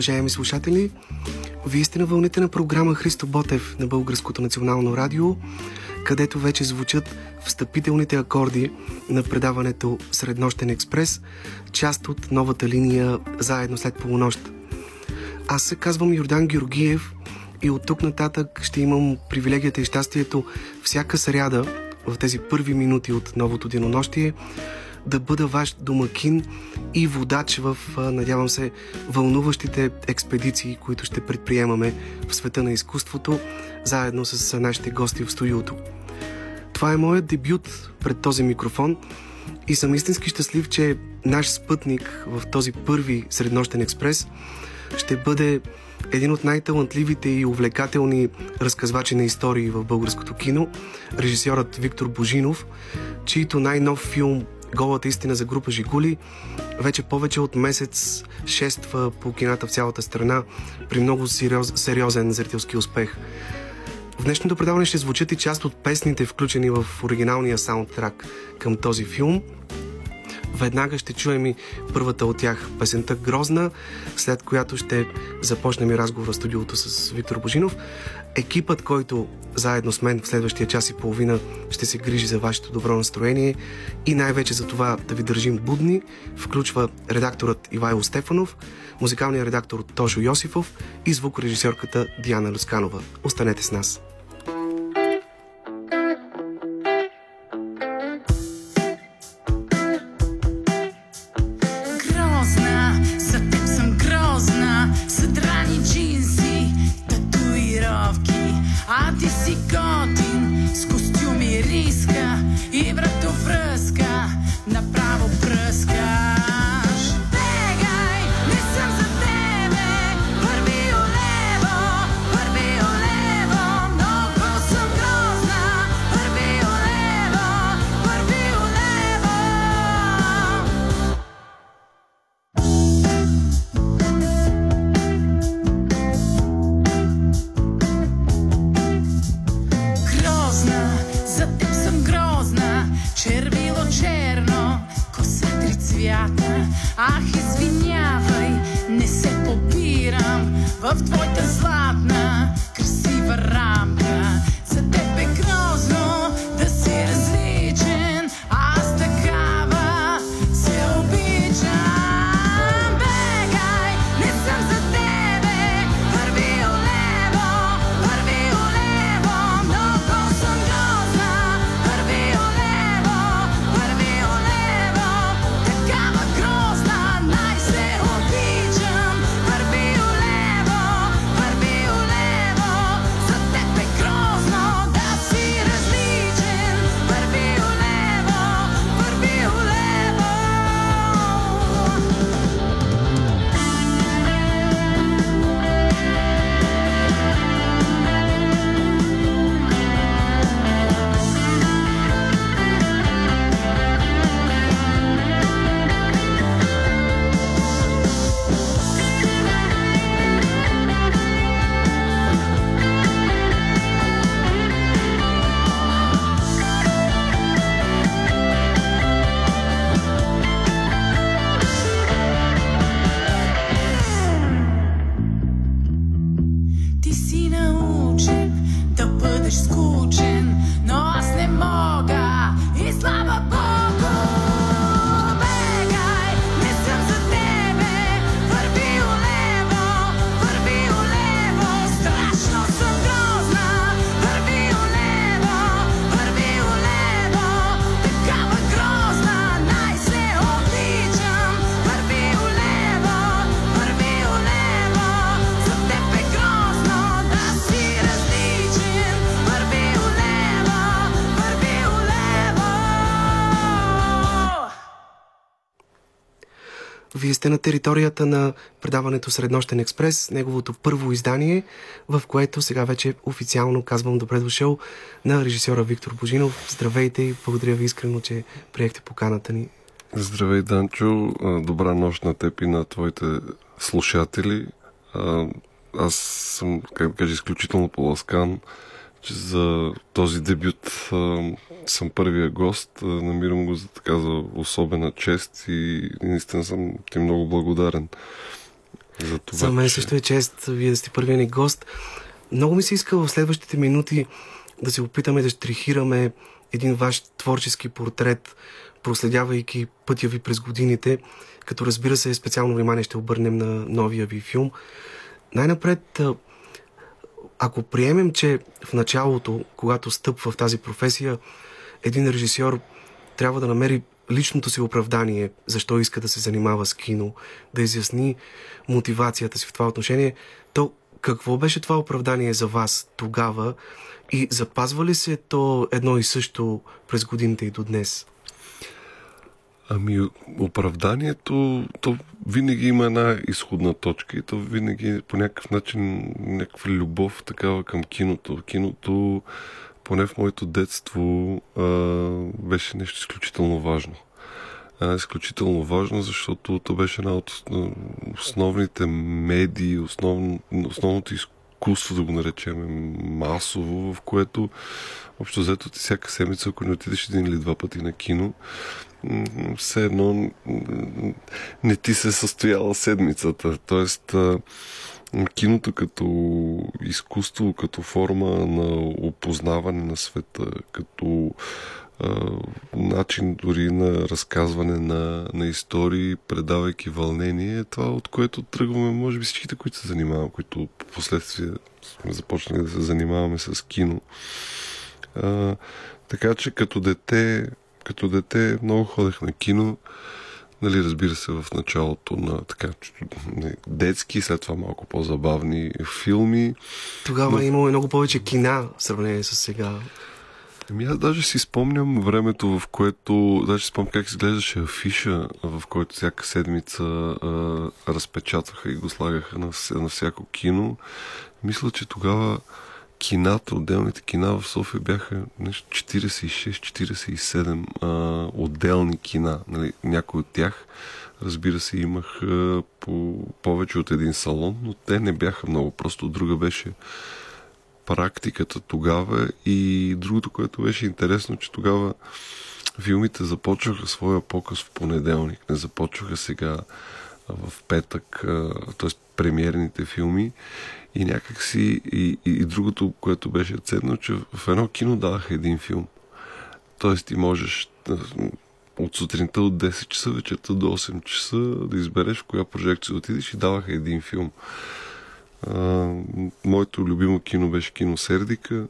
уважаеми слушатели! Вие сте на вълните на програма Христо Ботев на Българското национално радио, където вече звучат встъпителните акорди на предаването Среднощен експрес, част от новата линия Заедно след полунощ. Аз се казвам Йордан Георгиев и от тук нататък ще имам привилегията и щастието всяка сряда в тези първи минути от новото денонощие да бъда ваш домакин и водач в, надявам се, вълнуващите експедиции, които ще предприемаме в света на изкуството, заедно с нашите гости в студиото. Това е моят дебют пред този микрофон и съм истински щастлив, че наш спътник в този първи среднощен експрес ще бъде един от най-талантливите и увлекателни разказвачи на истории в българското кино, режисьорът Виктор Божинов, чийто най-нов филм Голата истина за група Жигули вече повече от месец шества по кината в цялата страна при много сериоз, сериозен зрителски успех. В днешното предаване ще звучат и част от песните, включени в оригиналния саундтрак към този филм – Веднага ще чуем и първата от тях, песента Грозна, след която ще започнем и разговор в студиото с Виктор Божинов. Екипът, който заедно с мен в следващия час и половина ще се грижи за вашето добро настроение и най-вече за това да ви държим будни, включва редакторът Ивайло Стефанов, музикалният редактор Тошо Йосифов и звукорежисьорката Диана Люсканова. Останете с нас! Сте на територията на предаването Среднощен експрес, неговото първо издание, в което сега вече официално казвам добре дошъл на режисьора Виктор Божинов. Здравейте и благодаря ви искрено, че приехте поканата ни. Здравей, Данчо. Добра нощ на теб и на твоите слушатели. Аз съм, как да кажа, изключително поласкан че за този дебют а, съм първия гост. А, намирам го за така за особена чест и наистина съм ти много благодарен. за това. За мен че... също е чест вие да сте първият ни гост. Много ми се иска в следващите минути да се опитаме да штрихираме един ваш творчески портрет, проследявайки пътя ви през годините, като разбира се специално внимание ще обърнем на новия ви филм. Най-напред, ако приемем, че в началото, когато стъпва в тази професия, един режисьор трябва да намери личното си оправдание, защо иска да се занимава с кино, да изясни мотивацията си в това отношение, то какво беше това оправдание за вас тогава и запазва ли се то едно и също през годините и до днес? Ами, оправданието, то винаги има една изходна точка и то винаги по някакъв начин някаква любов такава към киното. Киното, поне в моето детство, а, беше нещо изключително важно. А, изключително важно, защото то беше една от основните медии, основ, основното изкуство, да го наречем масово, в което общо взето ти всяка седмица, ако не отидеш един или два пъти на кино, все едно не ти се е състояла седмицата. Тоест, киното като изкуство, като форма на опознаване на света, като начин дори на разказване на, на истории, предавайки вълнение, е това от което тръгваме, може би всичките, които се занимаваме, които последствие сме започнали да се занимаваме с кино. А, така че като дете като дете много ходех на кино. Нали, разбира се, в началото на така детски, след това малко по-забавни филми. Тогава но... имало много повече кина в сравнение с сега. Ами аз даже си спомням времето, в което, даже си спомням как изглеждаше афиша, в който всяка седмица а, разпечатваха и го слагаха на, на всяко кино. Мисля, че тогава кината, отделните кина в София бяха нещо 46-47 отделни кина. Нали, някои от тях, разбира се, имах а, по повече от един салон, но те не бяха много. Просто друга беше практиката тогава и другото, което беше интересно, че тогава филмите започваха своя показ в понеделник. Не започваха сега в петък, т.е. премиерните филми. И някакси, и, и, и другото, което беше ценно, че в едно кино даваха един филм. Тоест ти можеш от сутринта от 10 часа, вечерта до 8 часа да избереш в коя прожекция отидеш и даваха един филм. А, моето любимо кино беше кино Сердика,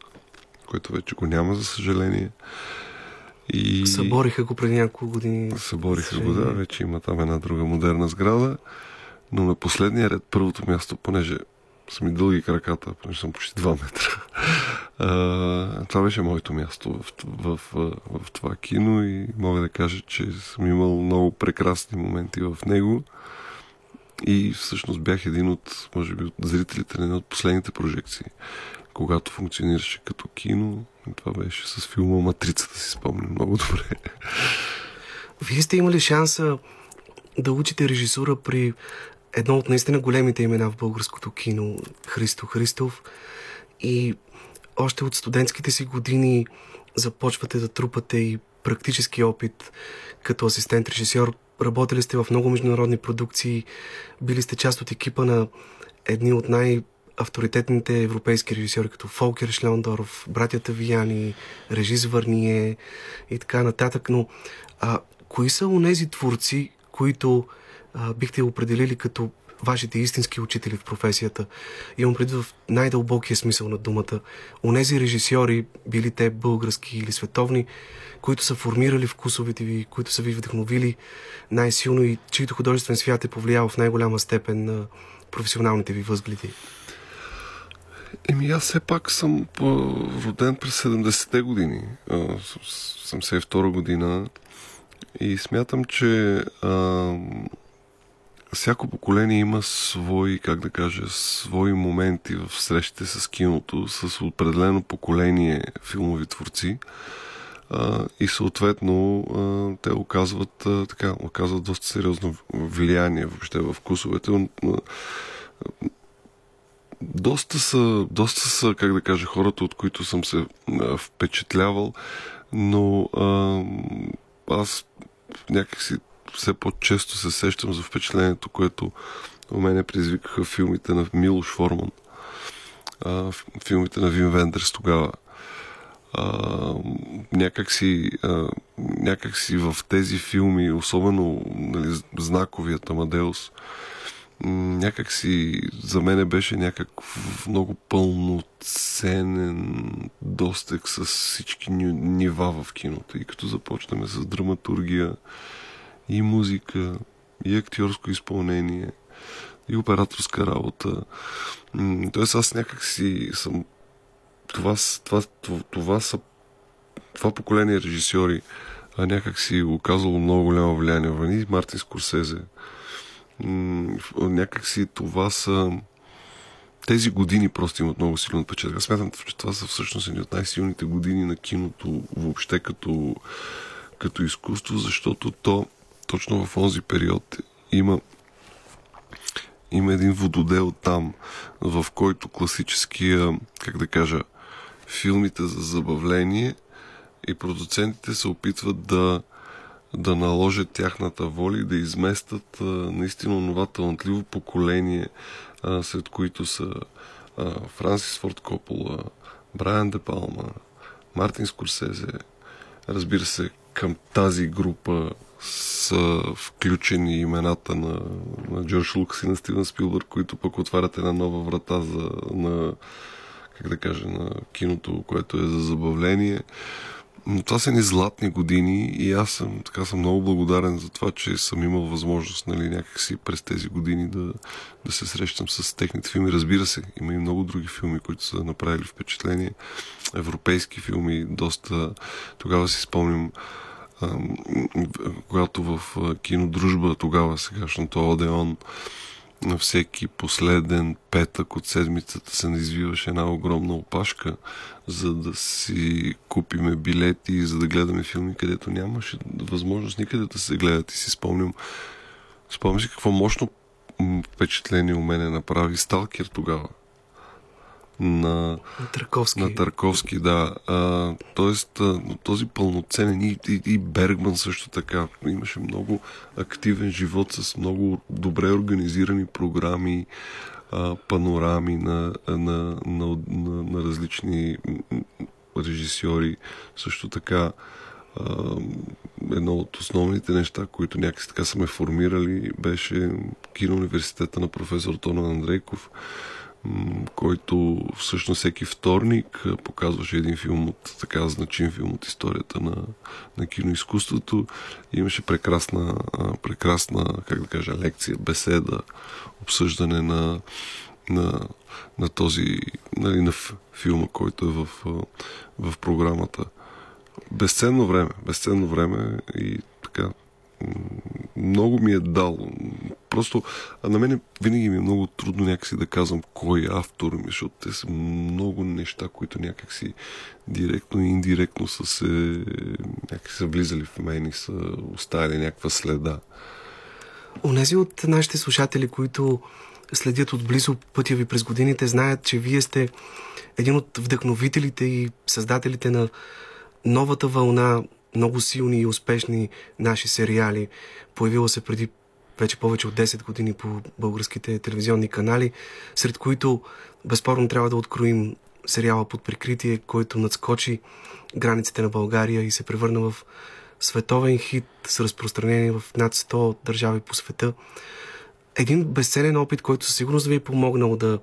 което вече го няма, за съжаление. И... Събориха го преди няколко години. Събориха го, да. Вече има там една друга модерна сграда. Но на последния ред, първото място, понеже са ми дълги краката, понеже съм почти 2 метра. Това беше моето място в, в, в, в това кино и мога да кажа, че съм имал много прекрасни моменти в него. И всъщност бях един от, може би, от зрителите на една от последните прожекции, когато функционираше като кино. Това беше с филма Матрицата, си спомням много добре. Вие сте имали шанса да учите режисура при едно от наистина големите имена в българското кино, Христо Христов. И още от студентските си години започвате да трупате и практически опит като асистент-режисьор. Работили сте в много международни продукции, били сте част от екипа на едни от най- авторитетните европейски режисьори, като Фолкер Шлендоров, братята Вияни, Режис Върние и така нататък. Но а, кои са онези творци, които бихте определили като вашите истински учители в професията. Имам преди в най-дълбокия смисъл на думата. Онези режисьори, били те български или световни, които са формирали вкусовете ви, които са ви вдъхновили най-силно и чието художествен свят е повлиял в най-голяма степен на професионалните ви възгледи. Еми аз все пак съм роден през 70-те години. 72 година и смятам, че всяко поколение има свои, как да кажа, свои моменти в срещите с киното, с определено поколение филмови творци. И съответно те оказват, така, оказват доста сериозно влияние въобще в вкусовете. Доста са, доста са, как да кажа, хората, от които съм се впечатлявал, но аз някакси все по-често се сещам за впечатлението, което У мене предизвикаха филмите на Милош Форман. А, филмите на Вин Вендерс тогава. А, някакси, а, някакси в тези филми, особено нали, знаковият Амадеус, някакси за мене беше някакъв много пълноценен достък с всички нива в киното. И като започнем с драматургия и музика, и актьорско изпълнение, и операторска работа. Тоест аз някакси съм това, това, това, това са това поколение режисьори а някак си оказало много голямо влияние. Вани Мартин Скорсезе, някакси това са тези години просто имат много силно отпечатък. Смятам, че това са всъщност едни от най-силните години на киното въобще като, като изкуство, защото то точно в този период има има един вододел там, в който класическия, как да кажа, филмите за забавление и продуцентите се опитват да да наложат тяхната воля и да изместят а, наистина това талантливо поколение, а, сред които са а, Франсис Форд Копола, Брайан Де Палма, Мартин Скорсезе. Разбира се, към тази група са включени имената на, на Джордж Лукас и на Стивен Спилбърг, които пък отварят една нова врата за, на, как да кажа, на киното, което е за забавление. Но това са ни златни години и аз съм, така съм много благодарен за това, че съм имал възможност нали, някакси през тези години да, да се срещам с техните филми. Разбира се, има и много други филми, които са направили впечатление. Европейски филми, доста. Тогава си спомням, когато в кино Дружба, тогава сегашното Одеон, на всеки последен петък от седмицата се извиваше една огромна опашка, за да си купиме билети, за да гледаме филми, където нямаше възможност никъде да се гледат. И си спомням, спомням си какво мощно впечатление у мене направи Сталкер тогава на, Търковски. На Търковски, да. А, тоест, а, този пълноценен и, и, и Бергман също така. Имаше много активен живот с много добре организирани програми, а, панорами на, на, на, на, на различни режисьори. Също така едно от основните неща, които някакси така са ме формирали, беше киноуниверситета на професор Тонан Андрейков, който всъщност всеки вторник показваше един филм от така значим филм от историята на, на киноизкуството. Имаше прекрасна, прекрасна, как да кажа, лекция, беседа, обсъждане на, на, на този, нали, на филма, който е в, в програмата. Безценно време, безценно време и така много ми е дал. Просто на мен винаги ми е много трудно някакси да казвам кой е автор ми, защото те са много неща, които някакси директно и индиректно са се някакси са влизали в мен и са оставили някаква следа. Онези от нашите слушатели, които следят отблизо пътя ви през годините, знаят, че вие сте един от вдъхновителите и създателите на новата вълна много силни и успешни наши сериали. Появила се преди вече повече от 10 години по българските телевизионни канали, сред които безспорно трябва да откроим сериала под прикритие, който надскочи границите на България и се превърна в световен хит с разпространение в над 100 държави по света. Един безценен опит, който със сигурност ви е помогнал да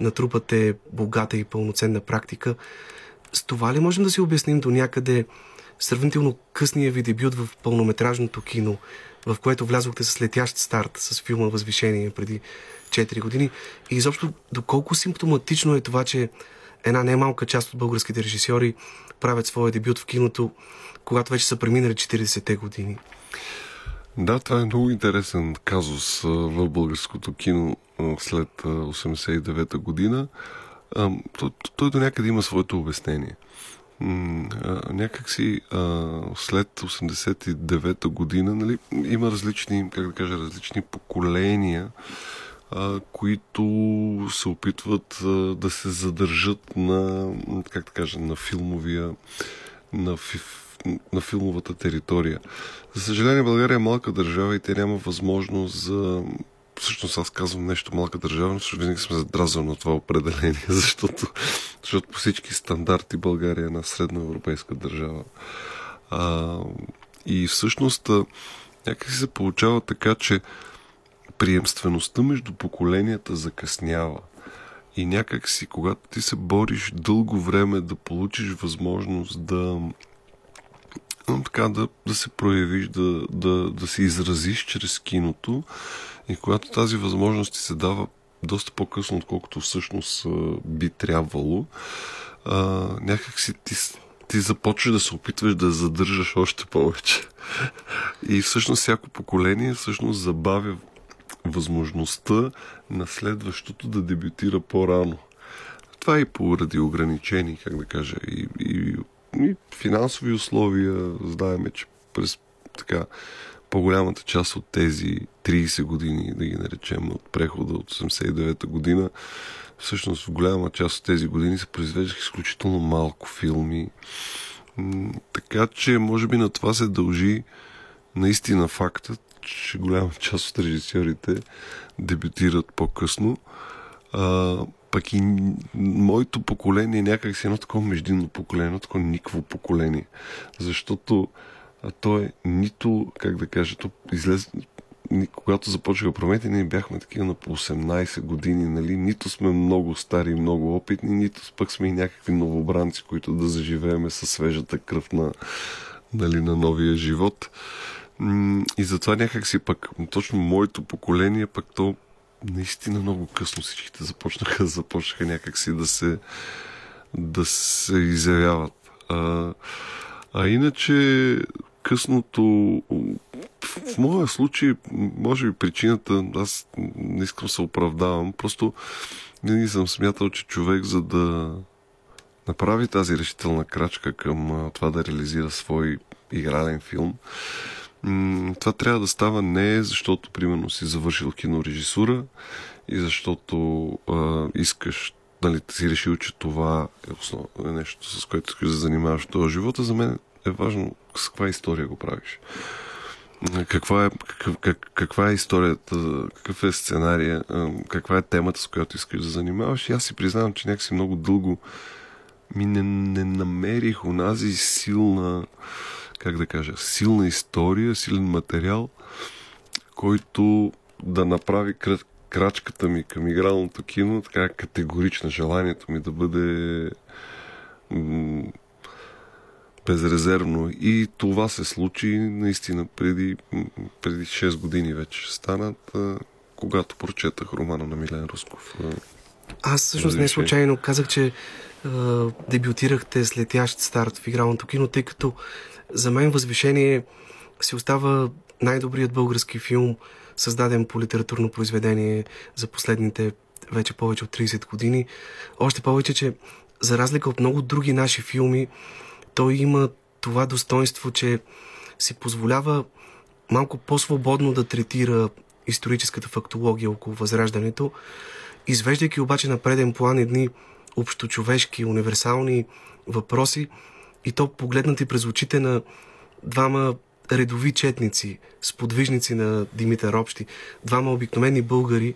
натрупате богата и пълноценна практика. С това ли можем да си обясним до някъде сравнително късния ви дебют в пълнометражното кино, в което влязохте с летящ старт с филма Възвишение преди 4 години. И изобщо, доколко симптоматично е това, че една немалка част от българските режисьори правят своя дебют в киното, когато вече са преминали 40-те години. Да, това е много интересен казус в българското кино след 89-та година. Той, до някъде има своето обяснение – някакси а, след 89-та година нали, има различни, как да кажа, различни поколения, а, които се опитват а, да се задържат на, как да кажа, на филмовия, на, фи, на филмовата територия. За съжаление, България е малка държава и те няма възможност за всъщност аз казвам нещо малка държава, но винаги съм задразал на това определение, защото, защото по всички стандарти България е една средноевропейска държава. А, и всъщност някакси се получава така, че приемствеността между поколенията закъснява. И някак си, когато ти се бориш дълго време да получиш възможност да така, да, да се проявиш, да, да, да се изразиш чрез киното и когато тази възможност ти се дава доста по-късно, отколкото всъщност би трябвало, а, някак си ти, ти започваш да се опитваш да задържаш още повече. И всъщност всяко поколение всъщност забавя възможността на следващото да дебютира по-рано. Това и поради ограничени, как да кажа, и, и, и финансови условия. Знаеме, че през така по-голямата част от тези 30 години, да ги наречем, от прехода от 89-та година, всъщност в голяма част от тези години се произвеждах изключително малко филми. Така че, може би на това се дължи наистина фактът, че голяма част от режисьорите дебютират по-късно. А, пък и моето поколение някак си едно такова междинно поколение, едно такова никво поколение. Защото а то е нито, как да кажа, то излез, когато започнаха промените, ние бяхме такива на по 18 години, нали? Нито сме много стари, много опитни, нито пък сме и някакви новобранци, които да заживееме със свежата кръв на, нали, на новия живот. И затова някак си пък, точно моето поколение, пък то наистина много късно всичките започнаха, започнаха някак си да се, да се изявяват. А, а иначе късното в моя случай, може би причината, аз не искам се оправдавам, просто винаги съм смятал, че човек за да направи тази решителна крачка към това да реализира свой игрален филм, това трябва да става не защото, примерно, си завършил кинорежисура и защото а, искаш, нали, си решил, че това е, основ, е нещо, с което искаш да занимаваш този живота. За мен е важно с каква история го правиш. Каква е, как, каква е историята, какъв е сценария, каква е темата, с която искаш да занимаваш. И аз си признавам, че някакси много дълго ми не, не намерих онази силна как да кажа, силна история, силен материал, който да направи крачката ми към игралното кино, така категорична желанието ми да бъде безрезервно. И това се случи наистина преди, преди 6 години вече станат, когато прочетах романа на Милен Русков. Аз всъщност не случайно казах, че дебютирахте с летящ старт в игралното кино, тъй като за мен Възвишение си остава най-добрият български филм, създаден по литературно произведение за последните вече повече от 30 години. Още повече, че за разлика от много други наши филми, той има това достоинство, че си позволява малко по-свободно да третира историческата фактология около Възраждането, извеждайки обаче на преден план едни общочовешки, универсални въпроси, и то погледнати през очите на двама редови четници, сподвижници на Димитър Общи, двама обикновени българи,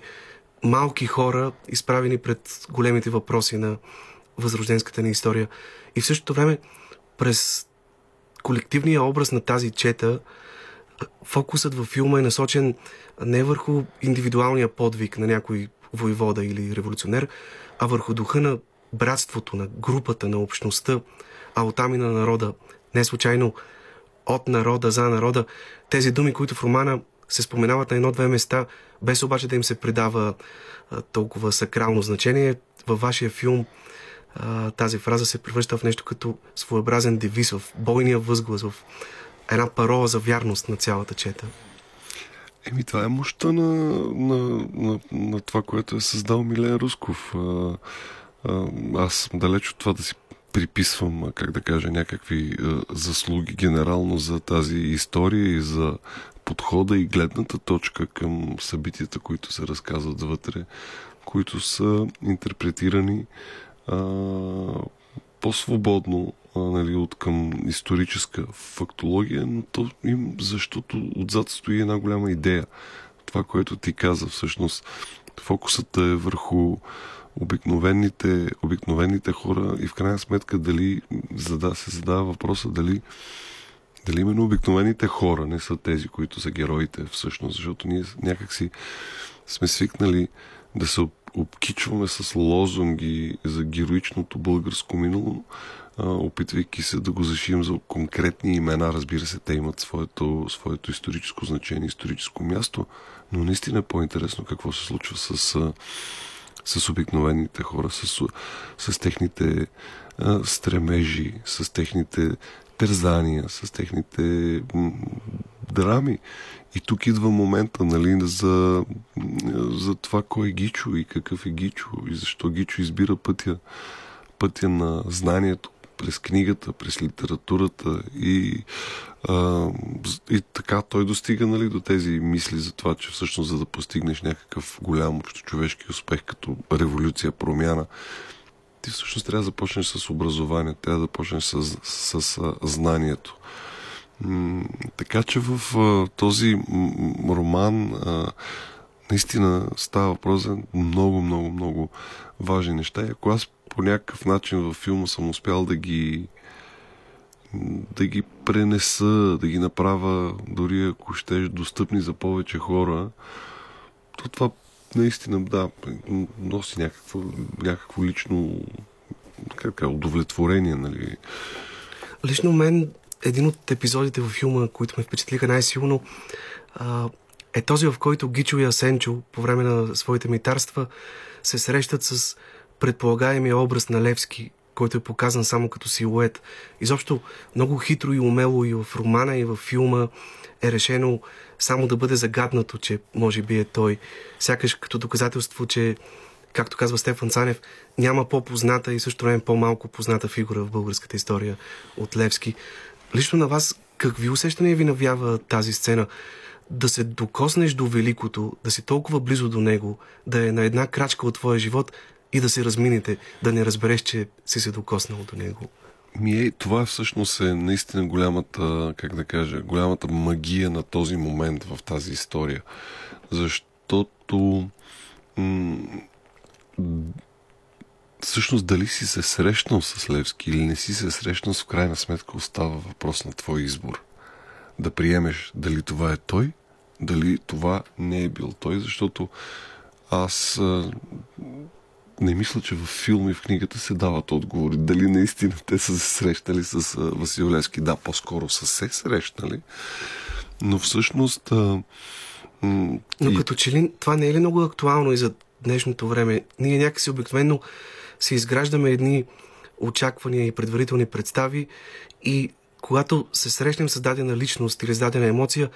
малки хора, изправени пред големите въпроси на възрожденската ни история. И в същото време, през колективния образ на тази чета, фокусът във филма е насочен не върху индивидуалния подвиг на някой воевода или революционер, а върху духа на братството, на групата, на общността, а оттам и на народа. Не случайно от народа, за народа. Тези думи, които в романа се споменават на едно-две места, без обаче да им се придава толкова сакрално значение. Във вашия филм а, тази фраза се превръща в нещо като своеобразен девиз, в бойния възглас, в една парола за вярност на цялата чета. Еми, това е мощта на, на, на, на това, което е създал Милен Русков. А, а, аз далеч от това да си приписвам, как да кажа, някакви заслуги генерално за тази история и за подхода и гледната точка към събитията, които се разказват вътре, които са интерпретирани а, по-свободно нали, от към историческа фактология, но то им, защото отзад стои една голяма идея. това, което ти каза. Всъщност, фокусът е върху обикновените, обикновените хора и в крайна сметка дали зада, се задава въпроса дали, дали именно обикновените хора не са тези, които са героите всъщност, защото ние някакси сме свикнали да се обкичваме с лозунги за героичното българско минало, опитвайки се да го зашием за конкретни имена. Разбира се, те имат своето, своето историческо значение, историческо място, но наистина е по-интересно какво се случва с, с обикновените хора, с, с техните стремежи, с техните тързания, с техните драми. И тук идва момента нали, за, за това кой е Гичо и какъв е Гичо и защо Гичо избира пътя, пътя на знанието през книгата, през литературата и, а, и така той достига нали, до тези мисли за това, че всъщност за да постигнеш някакъв голям човешки успех като революция, промяна, ти всъщност трябва да започнеш с образование, трябва да започнеш с, с, с знанието. Така че в този роман наистина става въпрос за много, много, много важни неща. И ако аз по някакъв начин във филма съм успял да ги да ги пренеса, да ги направя, дори ако щеш, достъпни за повече хора, то това наистина, да, носи някакво, някакво лично как, удовлетворение, нали? Лично мен един от епизодите във филма, които ме впечатлиха най-силно, е този, в който Гичо и Асенчо по време на своите митарства се срещат с предполагаемия образ на Левски, който е показан само като силует. Изобщо много хитро и умело и в романа, и в филма е решено само да бъде загаднато, че може би е той. Сякаш като доказателство, че, както казва Стефан Цанев, няма по-позната и също време по-малко позната фигура в българската история от Левски. Лично на вас, какви усещания ви навява тази сцена? Да се докоснеш до великото, да си толкова близо до него, да е на една крачка от твоя живот и да се разминете, да не разбереш, че си се докоснал до него. Ми е, това всъщност е наистина голямата, как да кажа, голямата магия на този момент в тази история. Защото м- всъщност дали си се срещнал с Левски или не си се срещнал, в крайна сметка остава въпрос на твой избор. Да приемеш дали това е той, дали това не е бил той, защото аз не мисля, че в филма и в книгата се дават отговори. Дали наистина те са се срещали с Васил Левски? Да, по-скоро са се срещнали. Но всъщност... А, м- Но и... като че ли това не е ли много актуално и за днешното време? Ние някакси обикновено си изграждаме едни очаквания и предварителни представи и когато се срещнем с дадена личност или с дадена емоция,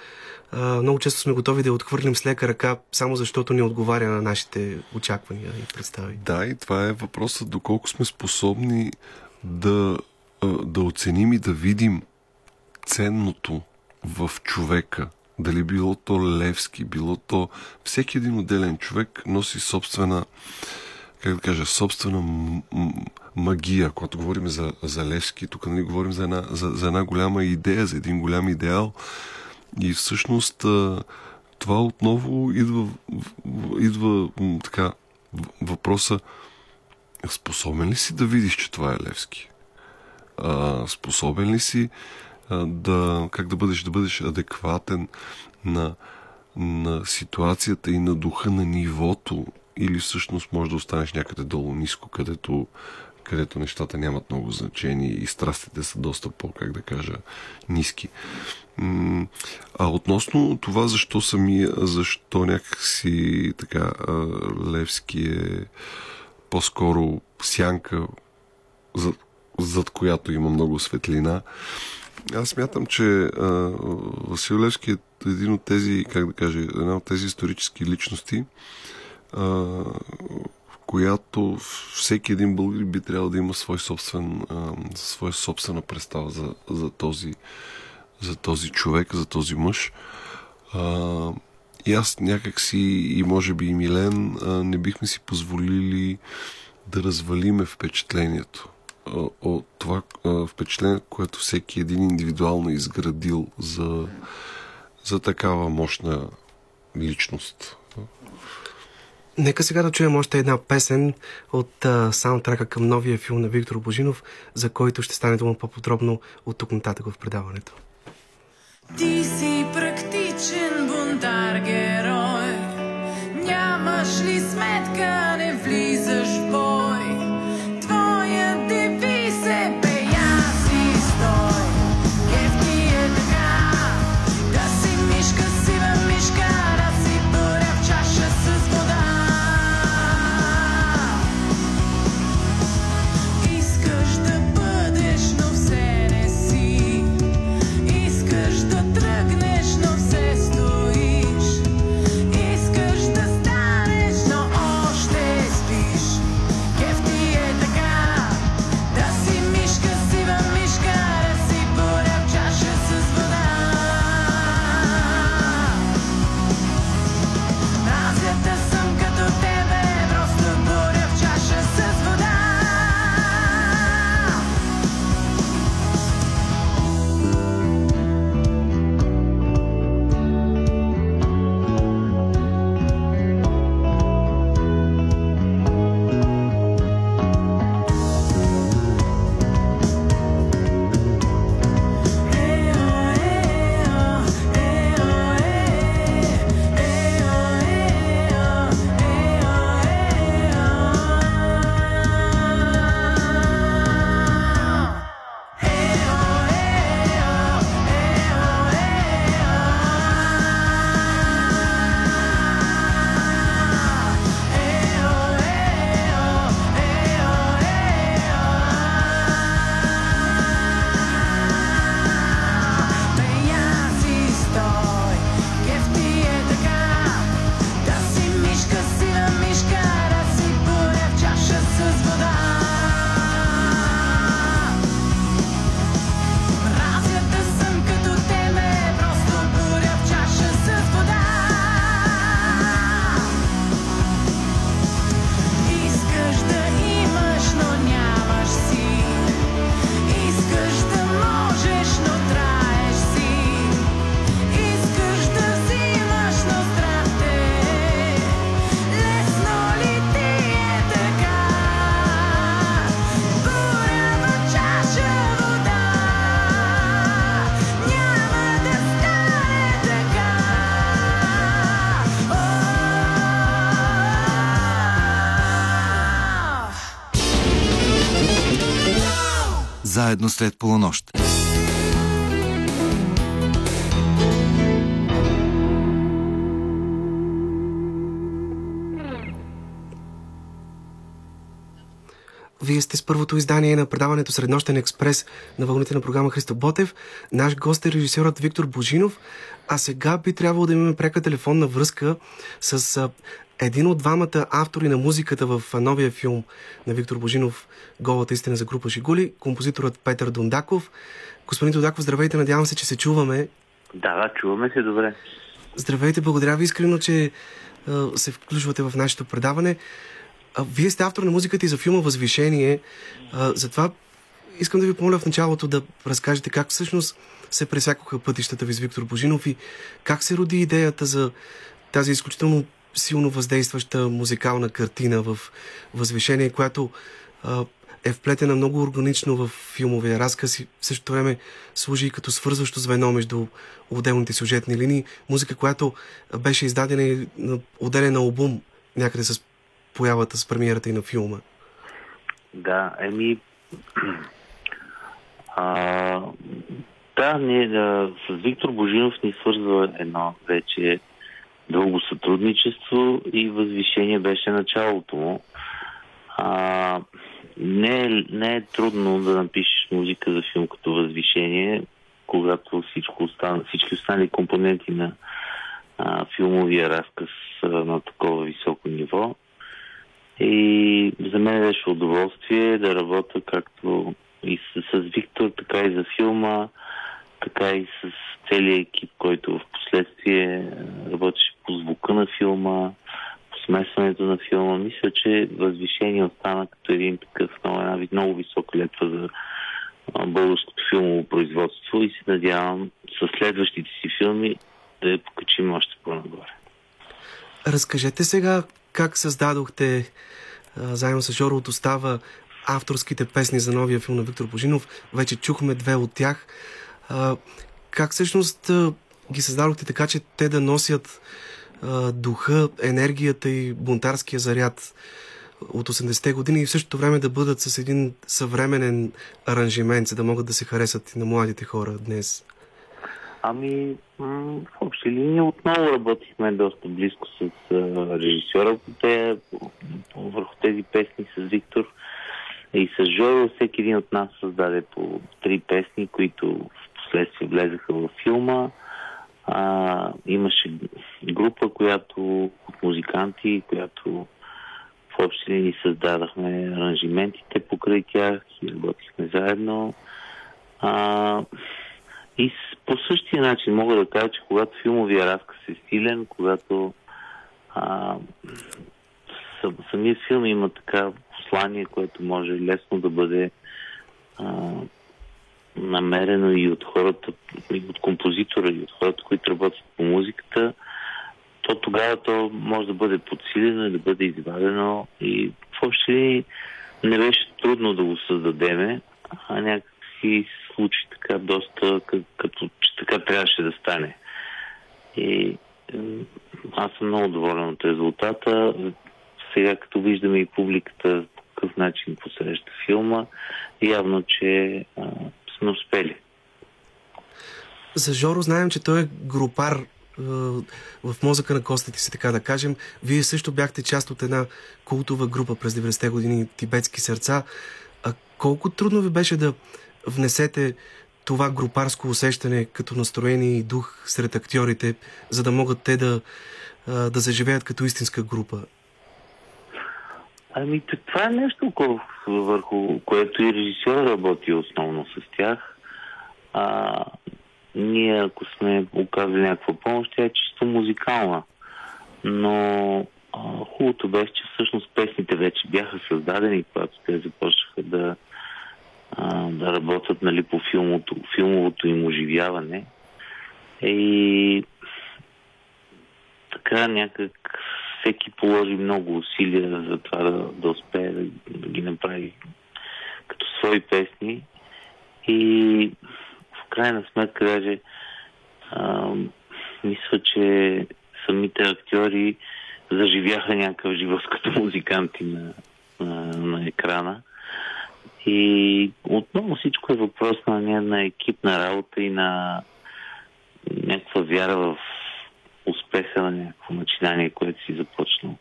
много често сме готови да я отхвърлим с лека ръка, само защото не отговаря на нашите очаквания и представи. Да, и това е въпросът доколко сме способни да, да оценим и да видим ценното в човека. Дали било то Левски, било то всеки един отделен човек носи собствена как да кажа, собствена магия, когато говорим за, за Левски, тук нали, говорим за една, за, за една голяма идея, за един голям идеал. И всъщност това отново идва, идва така въпроса способен ли си да видиш, че това е Левски? А, способен ли си да, как да бъдеш, да бъдеш адекватен на, на ситуацията и на духа, на нивото или всъщност може да останеш някъде долу ниско, където, където нещата нямат много значение и страстите са доста по, как да кажа, ниски. А относно това, защо самия, защо някакси така Левски е по-скоро сянка, зад, зад която има много светлина, аз смятам, че а, Васил Левски е един от тези, как да кажа, една от тези исторически личности, в която всеки един българин би трябвало да има свой собствен, своя собствена представа за, за, този, за този човек, за този мъж. И аз някакси, и може би и Милен, не бихме си позволили да развалиме впечатлението от това впечатление, което всеки един индивидуално изградил за, за такава мощна личност. Нека сега да чуем още една песен от а, саундтрака към новия филм на Виктор Божинов, за който ще стане дума по-подробно от тук нататък в предаването. Ти си практичен бунтар герой Нямаш ли сметка, не влизаш в Заедно след полунощ. Вие сте с първото издание на предаването Среднощен експрес на вълните на програма Христо Ботев. Наш гост е режисьорът Виктор Божинов, а сега би трябвало да имаме пряка телефонна връзка с един от двамата автори на музиката в новия филм на Виктор Божинов Голата истина за група Жигули, композиторът Петър Дундаков. Господин Дундаков, здравейте, надявам се, че се чуваме. Да, да, чуваме се добре. Здравейте, благодаря ви искрено, че се включвате в нашето предаване. Вие сте автор на музиката и за филма Възвишение. Затова искам да ви помоля в началото да разкажете как всъщност се пресякоха пътищата ви с Виктор Божинов и как се роди идеята за тази изключително силно въздействаща музикална картина в Възвишение, която а, е вплетена много органично в филмовия разказ и в същото време служи и като свързващо звено между отделните сюжетни линии. Музика, която беше издадена и отделен албум някъде с появата, с премиерата и на филма. Да, еми... А, да, ние да, с Виктор Божинов ни свързва едно вече дълго сътрудничество и възвишение беше началото му. А, не, е, не е трудно да напишеш музика за филм като възвишение, когато всичко остана, всички останали компоненти на а, филмовия разказ са на такова високо ниво. И за мен беше удоволствие да работя както и с, с Виктор, така и за филма, така и с целият екип, който в последствие работеше по звука на филма, по смесването на филма. Мисля, че Възвишение остана като един такъв много, една много висока летва за българското филмово производство и се надявам с следващите си филми да я покачим още по-нагоре. Разкажете сега как създадохте заедно с Жоро от Остава авторските песни за новия филм на Виктор Божинов. Вече чухме две от тях. Как всъщност ги създадохте така, че те да носят а, духа, енергията и бунтарския заряд от 80-те години и в същото време да бъдат с един съвременен аранжимент, за да могат да се харесат и на младите хора днес? Ами, в общи линии отново работихме доста близко с режисьора те, върху тези песни с Виктор и с Жоро. Всеки един от нас създаде по три песни, които последствие влезаха във филма. А, имаше група, която от музиканти, която в общи линии създадахме аранжиментите покрай тях и работихме заедно. А, и по същия начин мога да кажа, че когато филмовия разказ е стилен, когато а, сам, самият филм има така послание, което може лесно да бъде а, намерено и от хората, и от композитора, и от хората, които работят по музиката, то тогава то може да бъде подсилено и да бъде извадено и въобще не беше трудно да го създадеме, а някакси се случи така доста, като че така трябваше да стане. И аз съм много доволен от резултата. Сега като виждаме и публиката по какъв начин посреща филма, явно, че сме успели. За Жоро знаем, че той е групар в мозъка на костите си, така да кажем. Вие също бяхте част от една култова група през 90-те години Тибетски сърца. А колко трудно ви беше да внесете това групарско усещане като настроение и дух сред актьорите, за да могат те да, да заживеят като истинска група? Ами, това е нещо, върху което и режисьор работи основно с тях. А, ние, ако сме оказали някаква помощ, тя е чисто музикална. Но а, хубавото беше, че всъщност песните вече бяха създадени, когато те започнаха да, а, да работят нали, по филмото, филмовото им оживяване. И така някак всеки положи много усилия за това да, да успее да, да ги направи като свои песни. И в крайна сметка даже а, мисля, че самите актьори заживяха някакъв живот като музиканти на, на, на екрана. И отново всичко е въпрос на, на екипна работа и на някаква вяра в успеха на някакво начинание, което си започнал.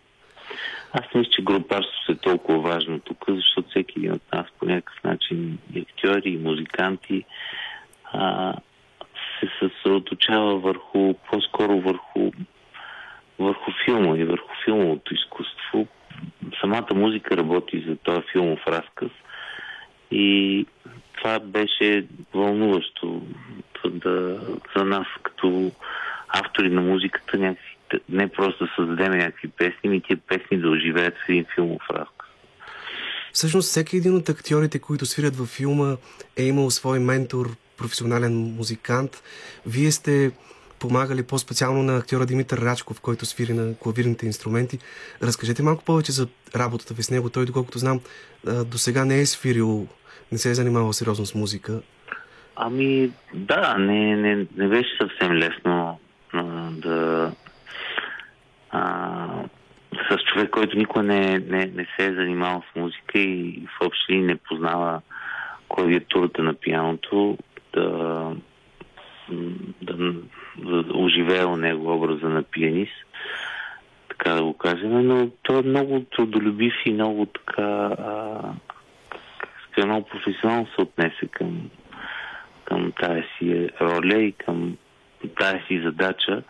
Аз мисля, че групарството е толкова важно тук, защото всеки един от нас по някакъв начин и актьори, и музиканти а, се съсредоточава върху, по-скоро върху, върху филма и върху филмовото изкуство. Самата музика работи за този филмов разказ и това беше вълнуващо да, за нас като автори на музиката някакси, не просто да създадем някакви песни, ми тия един филмов разказ. Всъщност всеки един от актьорите, които свирят във филма, е имал свой ментор, професионален музикант. Вие сте помагали по-специално на актьора Димитър Рачков, който свири на клавирните инструменти. Разкажете малко повече за работата ви с него. Той, доколкото знам, до сега не е свирил, не се е занимавал сериозно с музика. Ами, да, не, не, не беше съвсем лесно а, да а, с човек, който никога не, не, не се е занимавал с музика и въобще не познава клавиатурата на пианото, да, да, да оживее у него образа на пианист, така да го кажем, но той е много трудолюбив и много така а, много професионално се отнесе към, към тази си роля и към тази си задача.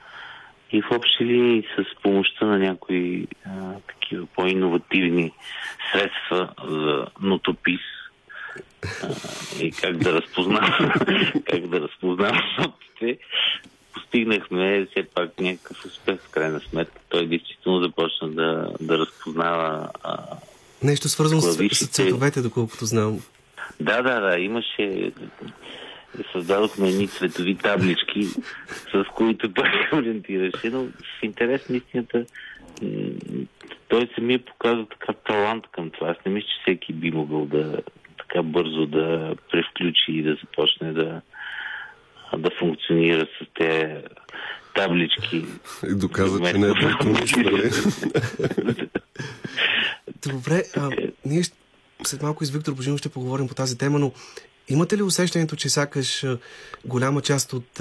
И в общи ли с помощта на някои а, такива по-инновативни средства за нотопис, и как да разпознавам, как да разпознавам нотите, постигнахме все пак някакъв успех в крайна сметка. Той действително започна да, да разпознава а, Нещо свързано с, с цветовете, доколкото знам. Да, да, да. Имаше... Създадохме едни цветови таблички, с които той се ориентираше, но в интерес на истината той самия показва така талант към това. Аз не мисля, че всеки би могъл да така бързо да превключи и да започне да, да функционира с тези таблички. И доказа, че не е далтонист, нали? Добре, а, ние след малко с Виктор Божинов ще поговорим по тази тема, но имате ли усещането, че сякаш голяма част от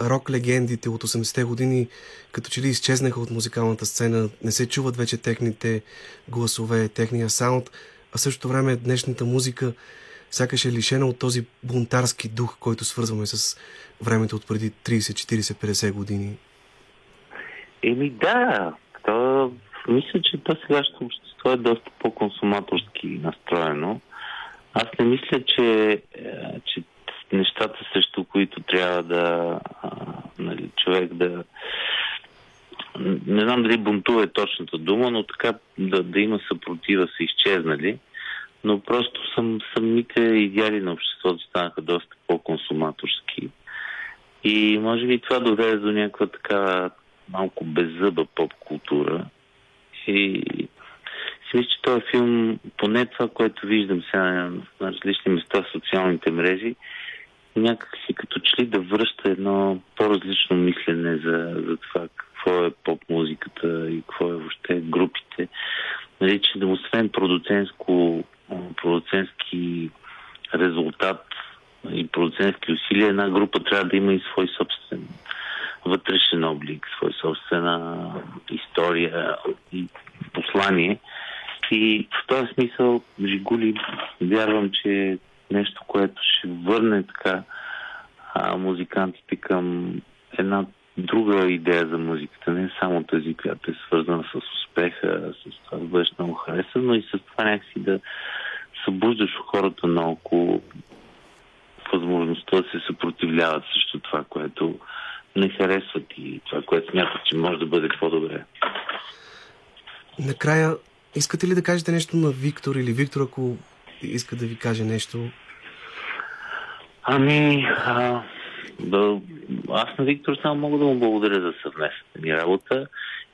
рок легендите от 80-те години като че ли изчезнаха от музикалната сцена, не се чуват вече техните гласове, техния саунд, а същото време днешната музика сякаш е лишена от този бунтарски дух, който свързваме с времето от преди 30, 40, 50 години. Еми да, то, мисля, че то сегашното общество е доста по-консуматорски настроено. Аз не мисля, че, е, че нещата, срещу които трябва да нали, човек да не знам дали бунтува е точната дума, но така да, да има съпротива са изчезнали. Но просто съм, самите идеали на обществото станаха доста по-консуматорски. И може би това доведе до някаква така малко беззъба поп-култура. И мисля, че този филм, поне това, което виждам сега на различни места в социалните мрежи, някак си като че ли да връща едно по-различно мислене за, за това какво е поп-музиката и какво е въобще групите. Нали, че да освен продуцентско, продуцентски резултат и продуцентски усилия, една група трябва да има и свой собствен вътрешен облик, свой собствена история и послание. И в този смисъл Жигули вярвам, че нещо, което ще върне така а, музикантите към една друга идея за музиката, не само тази, която е свързана с успеха, с това да бъдеш много харесан, но и с това някакси да събуждаш хората наоколо възможността да се съпротивляват срещу това, което не харесват и това, което смятат, че може да бъде по-добре. Накрая, искате ли да кажете нещо на Виктор или Виктор, ако иска да ви каже нещо? Ами, а, да, аз на Виктор само мога да му благодаря за съвместната ни работа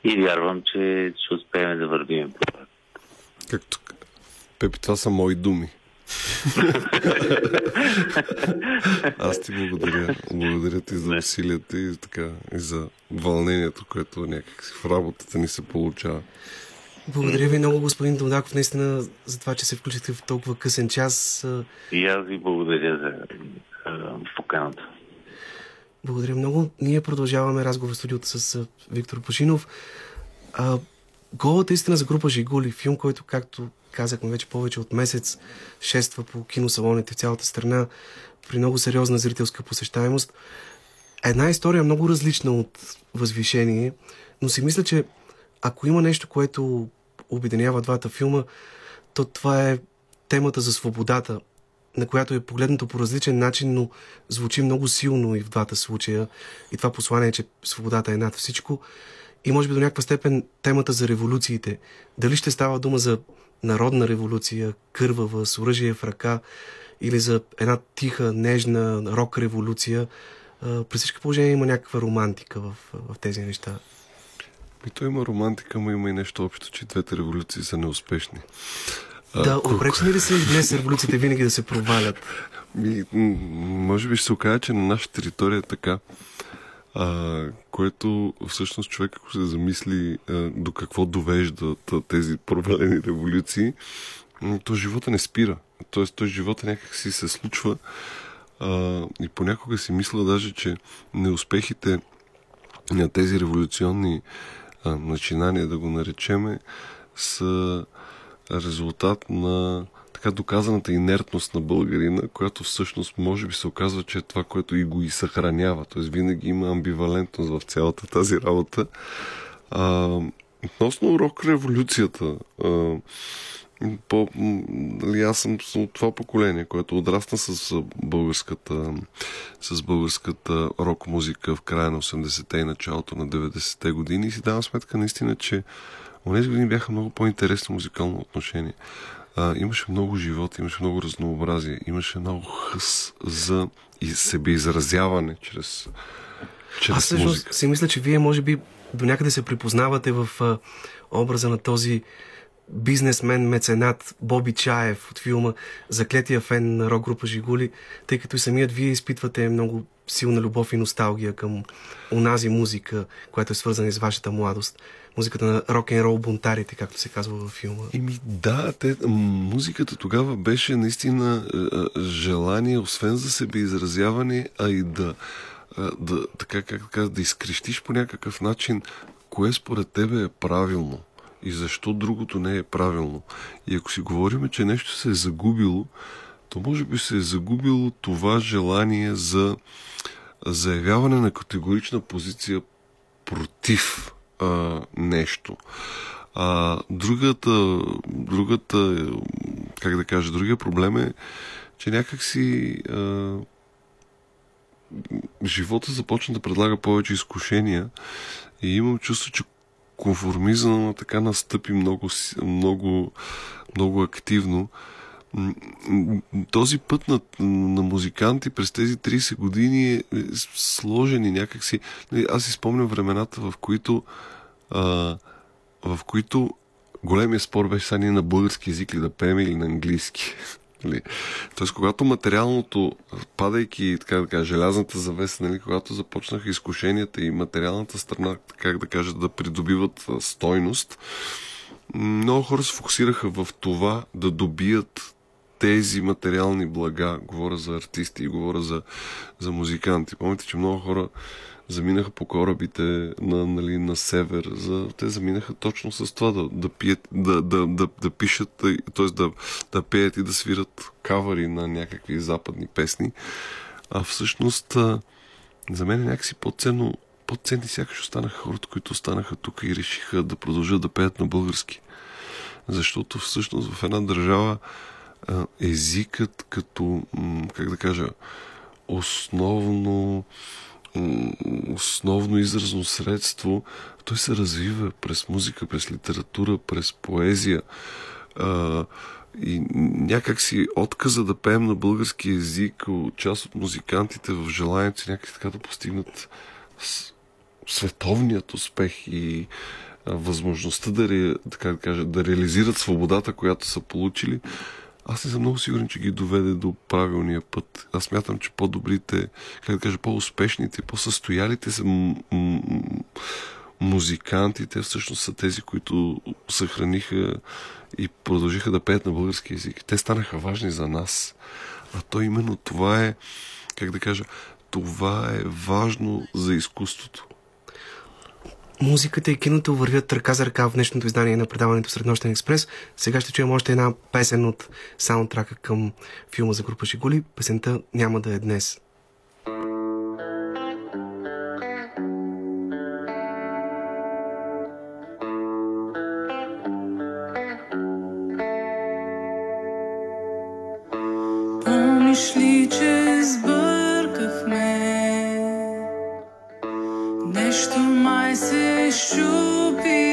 и вярвам, че ще успеем да вървим по това. Както Пепи, това са мои думи. Аз ти благодаря. Благодаря ти за усилията и, така, и за вълнението, което някакси в работата ни се получава. Благодаря ви много, господин Додаков, наистина за това, че се включихте в толкова късен час. И аз ви благодаря за поканата. Благодаря много. Ние продължаваме разговор в студиото с Виктор Пашинов. А, Голата истина за група Жигули, филм, който, както казахме вече повече от месец, шества по киносалоните в цялата страна при много сериозна зрителска посещаемост. Една история много различна от Възвишение, но си мисля, че ако има нещо, което обединява двата филма, то това е темата за свободата, на която е погледнато по различен начин, но звучи много силно и в двата случая. И това послание е, че свободата е над всичко. И може би до някаква степен темата за революциите. Дали ще става дума за народна революция, кървава, с оръжие в ръка, или за една тиха, нежна рок-революция. При всички положения има някаква романтика в, в тези неща. И то има романтика, но има и нещо общо, че двете революции са неуспешни. Да, обречени ли са днес революциите винаги да се провалят? Ми, може би ще се окаже, че на наша територия е така. А, което всъщност човек, ако се замисли а, до какво довеждат тези провалени революции, то живота не спира. Тоест, той живота някак си се случва а, и понякога си мисля даже, че неуспехите на тези революционни а, начинания, да го наречеме, са резултат на така доказаната инертност на българина, която всъщност може би се оказва, че е това, което и го и съхранява. Т.е. винаги има амбивалентност в цялата тази работа. А, относно рок революцията, а, по, нали, аз съм от това поколение, което отрасна с българската, с българската рок музика в края на 80-те и началото на 90-те години и си давам сметка наистина, че Онези години бяха много по-интересни музикално отношение. А, имаше много живот, имаше много разнообразие, имаше много хъс за и себеизразяване чрез, чрез Аз всъщност си мисля, че вие може би до някъде се припознавате в а, образа на този бизнесмен, меценат Боби Чаев от филма Заклетия фен на рок група Жигули, тъй като и самият вие изпитвате много силна любов и носталгия към онази музика, която е свързана с вашата младост. Музиката на рок н рол бунтарите, както се казва във филма. Ими да, те, музиката тогава беше наистина желание, освен за себе изразяване, а и да, да, така, как, да изкрещиш по някакъв начин кое според тебе е правилно и защо другото не е правилно. И ако си говорим, че нещо се е загубило, то може би се е загубило това желание за заявяване на категорична позиция против а, нещо. А другата, другата, как да кажа, другия проблем е, че някакси а, живота започна да предлага повече изкушения и имам чувство, че конформизъм така настъпи много, много, много активно. Този път на, на музиканти през тези 30 години е сложен и някакси... Нали, аз си спомням времената, в които, а, в които големия спор беше са ние на български язик ли да пеем или на английски. Нали? Тоест, когато материалното, падайки, така да кажа, желязната завеса, нали, когато започнаха изкушенията и материалната страна, как да кажа, да придобиват стойност, много хора се фокусираха в това да добият тези материални блага. Говоря за артисти и говоря за, за музиканти. Помните, че много хора заминаха по корабите на, нали, на север. За, те заминаха точно с това да, да, пият, да, да, да, да пишат, т.е. Да, да пеят и да свират кавари на някакви западни песни. А всъщност за мен е някакси по-ценно по-ценни сякаш останаха хората, които останаха тук и решиха да продължат да пеят на български. Защото всъщност в една държава езикът като, как да кажа, основно основно изразно средство, той се развива през музика, през литература, през поезия. И някак си отказа да пеем на български язик от част от музикантите в желанието си някак така да постигнат световният успех и възможността да, така да, кажа, да реализират свободата, която са получили, аз не съм много сигурен, че ги доведе до правилния път. Аз смятам, че по-добрите, как да кажа, по-успешните, по-състоялите са музикантите всъщност са тези, които съхраниха и продължиха да пеят на български язик. Те станаха важни за нас. А то именно това е, как да кажа, това е важно за изкуството. Музиката и киното вървят ръка за ръка в днешното издание на предаването Среднощен експрес. Сега ще чуем още една песен от саундтрака към филма за група Шигули. Песента няма да е днес. Помнишь ли, че сбъл... mais se chupir.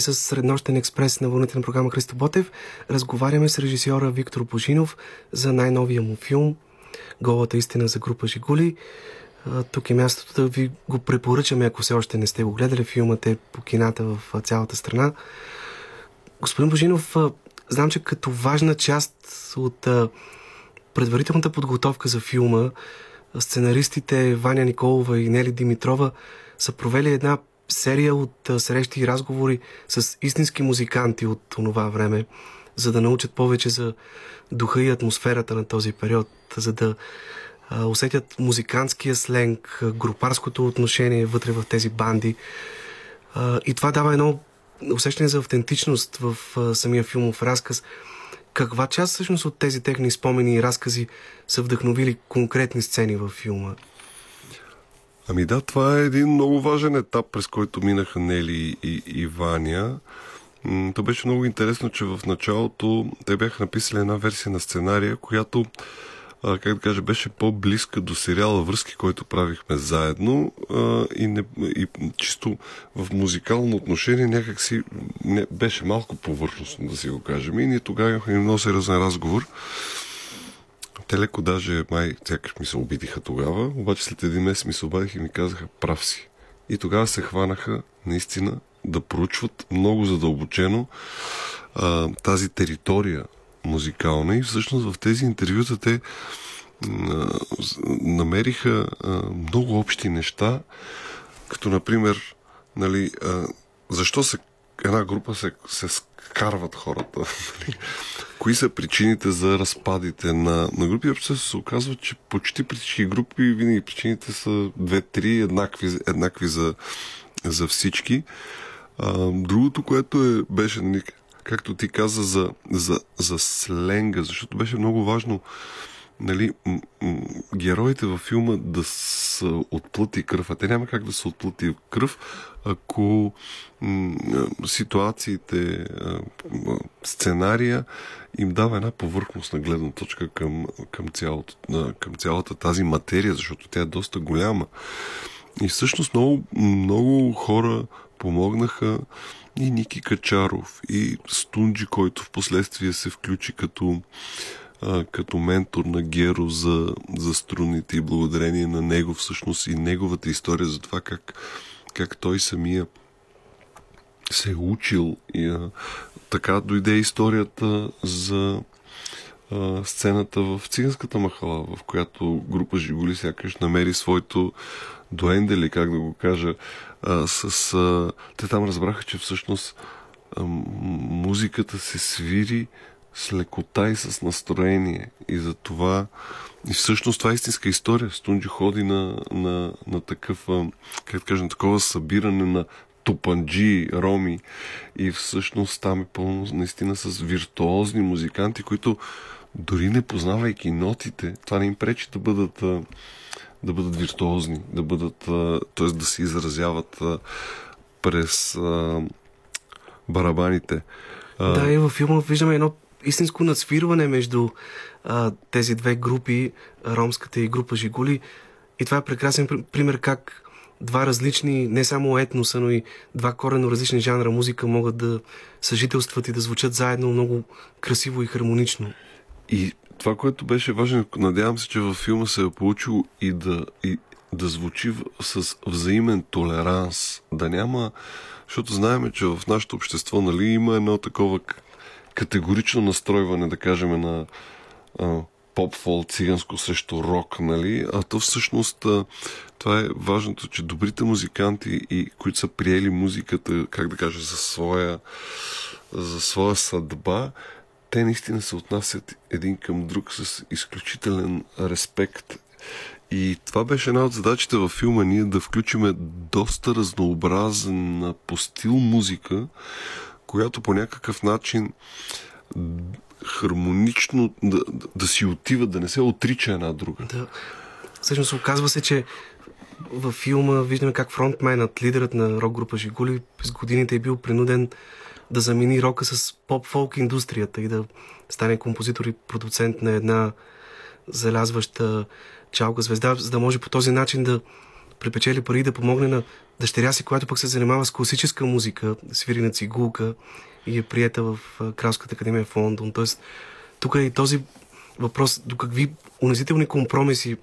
Сте с Среднощен експрес на вълните на програма Христо Ботев. Разговаряме с режисьора Виктор Божинов за най-новия му филм Голата истина за група Жигули. Тук е мястото да ви го препоръчаме, ако все още не сте го гледали. Филмът е по кината в цялата страна. Господин Божинов, знам, че като важна част от предварителната подготовка за филма, сценаристите Ваня Николова и Нели Димитрова са провели една серия от срещи и разговори с истински музиканти от това време, за да научат повече за духа и атмосферата на този период, за да усетят музикантския сленг, групарското отношение вътре в тези банди. И това дава едно усещане за автентичност в самия филмов разказ. Каква част всъщност от тези техни спомени и разкази са вдъхновили конкретни сцени във филма? Ами да, това е един много важен етап, през който минаха Нели и, и Ваня. То беше много интересно, че в началото те бяха написали една версия на сценария, която как да кажа, беше по-близка до сериала Връзки, който правихме заедно и, не, и чисто в музикално отношение някак си не, беше малко повърхностно, да си го кажем. И ние тогава имахме много сериозен разговор. Те леко даже май сякаш ми се обидиха тогава, обаче след един месец ми се обадиха и ми казаха прав си. И тогава се хванаха наистина да проучват много задълбочено а, тази територия музикална и всъщност в тези интервюта те а, намериха а, много общи неща, като например нали, а, защо се една група се, се скарват хората. Нали? Кои са причините за разпадите на, на групи? Общо се оказва, че почти при всички групи винаги причините са две-три, еднакви, еднакви за, за всички. А, другото, което е, беше, както ти каза, за, за, за сленга, защото беше много важно нали, м- м- героите във филма да са от кръв, а те няма как да са от плът и кръв, ако м- ситуациите, сценария им дава една повърхностна гледна точка към, към, цялото, към цялата тази материя, защото тя е доста голяма. И всъщност много, много хора помогнаха и Ники Качаров, и Стунджи, който в последствие се включи като, а, като ментор на Геро за, за струните и благодарение на него всъщност и неговата история за това как, как той самия се е учил и а, така дойде историята за а, сцената в циганската махала, в която група Жигули сякаш намери своето доенде или как да го кажа, а, с... А, те там разбраха, че всъщност а, музиката се свири с лекота и с настроение. И за това... И всъщност това е истинска история. Стунджи ходи на, на, на такъв, как да кажем, такова събиране на тупанджи, роми. И всъщност там е пълно наистина с виртуозни музиканти, които дори не познавайки нотите, това не им пречи да бъдат да бъдат виртуозни, да бъдат, т.е. да се изразяват през барабаните. Да, и във филма виждаме едно истинско надсвирване между а, тези две групи, ромската и група Жигули. И това е прекрасен пример как два различни, не само етноса, но и два корено различни жанра музика могат да съжителстват и да звучат заедно много красиво и хармонично. И това, което беше важно, надявам се, че във филма се е получил и да, и да звучи с взаимен толеранс, да няма, защото знаеме, че в нашето общество нали, има едно такова категорично настройване, да кажем, на а, поп-фол, циганско срещу рок, нали? А то всъщност това е важното, че добрите музиканти, и, които са приели музиката, как да кажа, за своя, за своя съдба, те наистина се отнасят един към друг с изключителен респект. И това беше една от задачите във филма ние да включиме доста разнообразна по стил музика, която по някакъв начин хармонично да, да, си отива, да не се отрича една друга. Да. Всъщност оказва се, че във филма виждаме как фронтменът, лидерът на рок група Жигули през годините е бил принуден да замени рока с поп-фолк индустрията и да стане композитор и продуцент на една залязваща чалка звезда, за да може по този начин да припечели пари да помогне на дъщеря си, която пък се занимава с класическа музика, свири на цигулка и е приета в Кралската академия в Лондон. Тоест, тук е и този въпрос до какви унизителни компромиси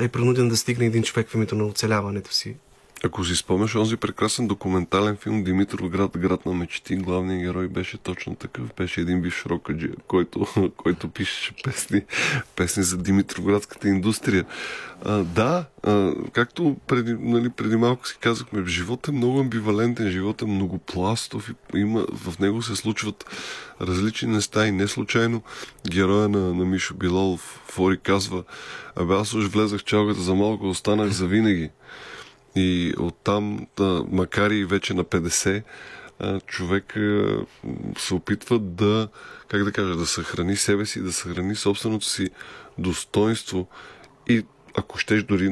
е принуден да стигне един човек в името на оцеляването си. Ако си спомняш онзи прекрасен документален филм Димитър град, град на мечти, главният герой беше точно такъв. Беше един бивш рокаджи, който, който пишеше песни, песни за Димитроградската индустрия. А, да, а, както преди, нали, преди малко си казахме, живот е много амбивалентен, живот е многопластов и има, в него се случват различни неща и не случайно героя на, на Мишо Билолов Фори казва, абе аз уж влезах в чалгата за малко, останах за винаги. И оттам, макар и вече на 50, човек се опитва да, как да кажа, да съхрани себе си, да съхрани собственото си достоинство и ако щеш дори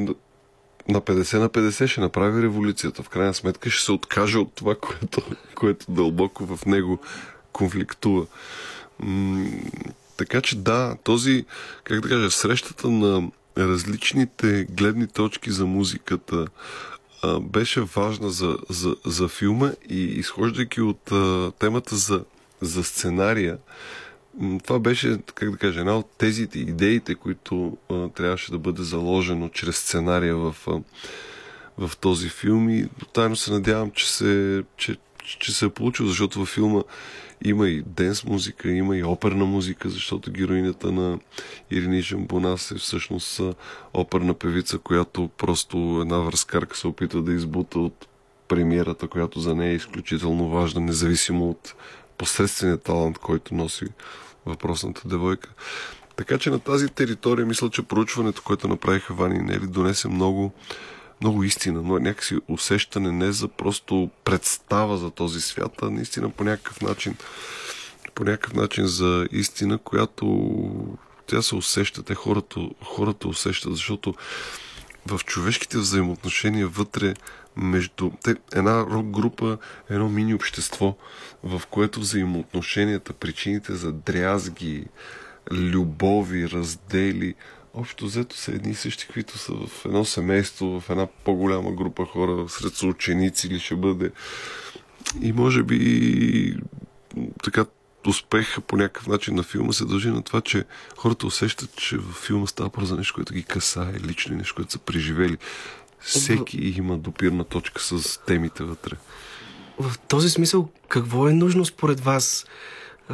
на 50 на 50 ще направи революцията. В крайна сметка ще се откаже от това, което, което дълбоко в него конфликтува. Така че да, този, как да кажа, срещата на различните гледни точки за музиката, беше важна за, за, за филма и изхождайки от а, темата за, за сценария, това беше, как да кажа, една от тезите, идеите, които а, трябваше да бъде заложено чрез сценария в, а, в този филм. И тайно се надявам, че се, че, че се е получил, защото във филма има и денс музика, има и оперна музика, защото героинята на Ирини Жамбонас е всъщност оперна певица, която просто една връзкарка се опитва да избута от премиерата, която за нея е изключително важна, независимо от посредствения талант, който носи въпросната девойка. Така че на тази територия мисля, че проучването, което направиха Вани и Нели, донесе много много истина, но някакси усещане не за просто представа за този свят, а наистина по някакъв начин по някакъв начин за истина, която тя се усеща, те хората, хората усещат, защото в човешките взаимоотношения вътре между те, една рок група, едно мини общество, в което взаимоотношенията, причините за дрязги, любови, раздели, общо взето са едни и същи, които са в едно семейство, в една по-голяма група хора, сред съученици или ще бъде. И може би така успеха по някакъв начин на филма се дължи на това, че хората усещат, че в филма става просто за нещо, което ги касае лично нещо, което са преживели. Всеки има допирна точка с темите вътре. В този смисъл, какво е нужно според вас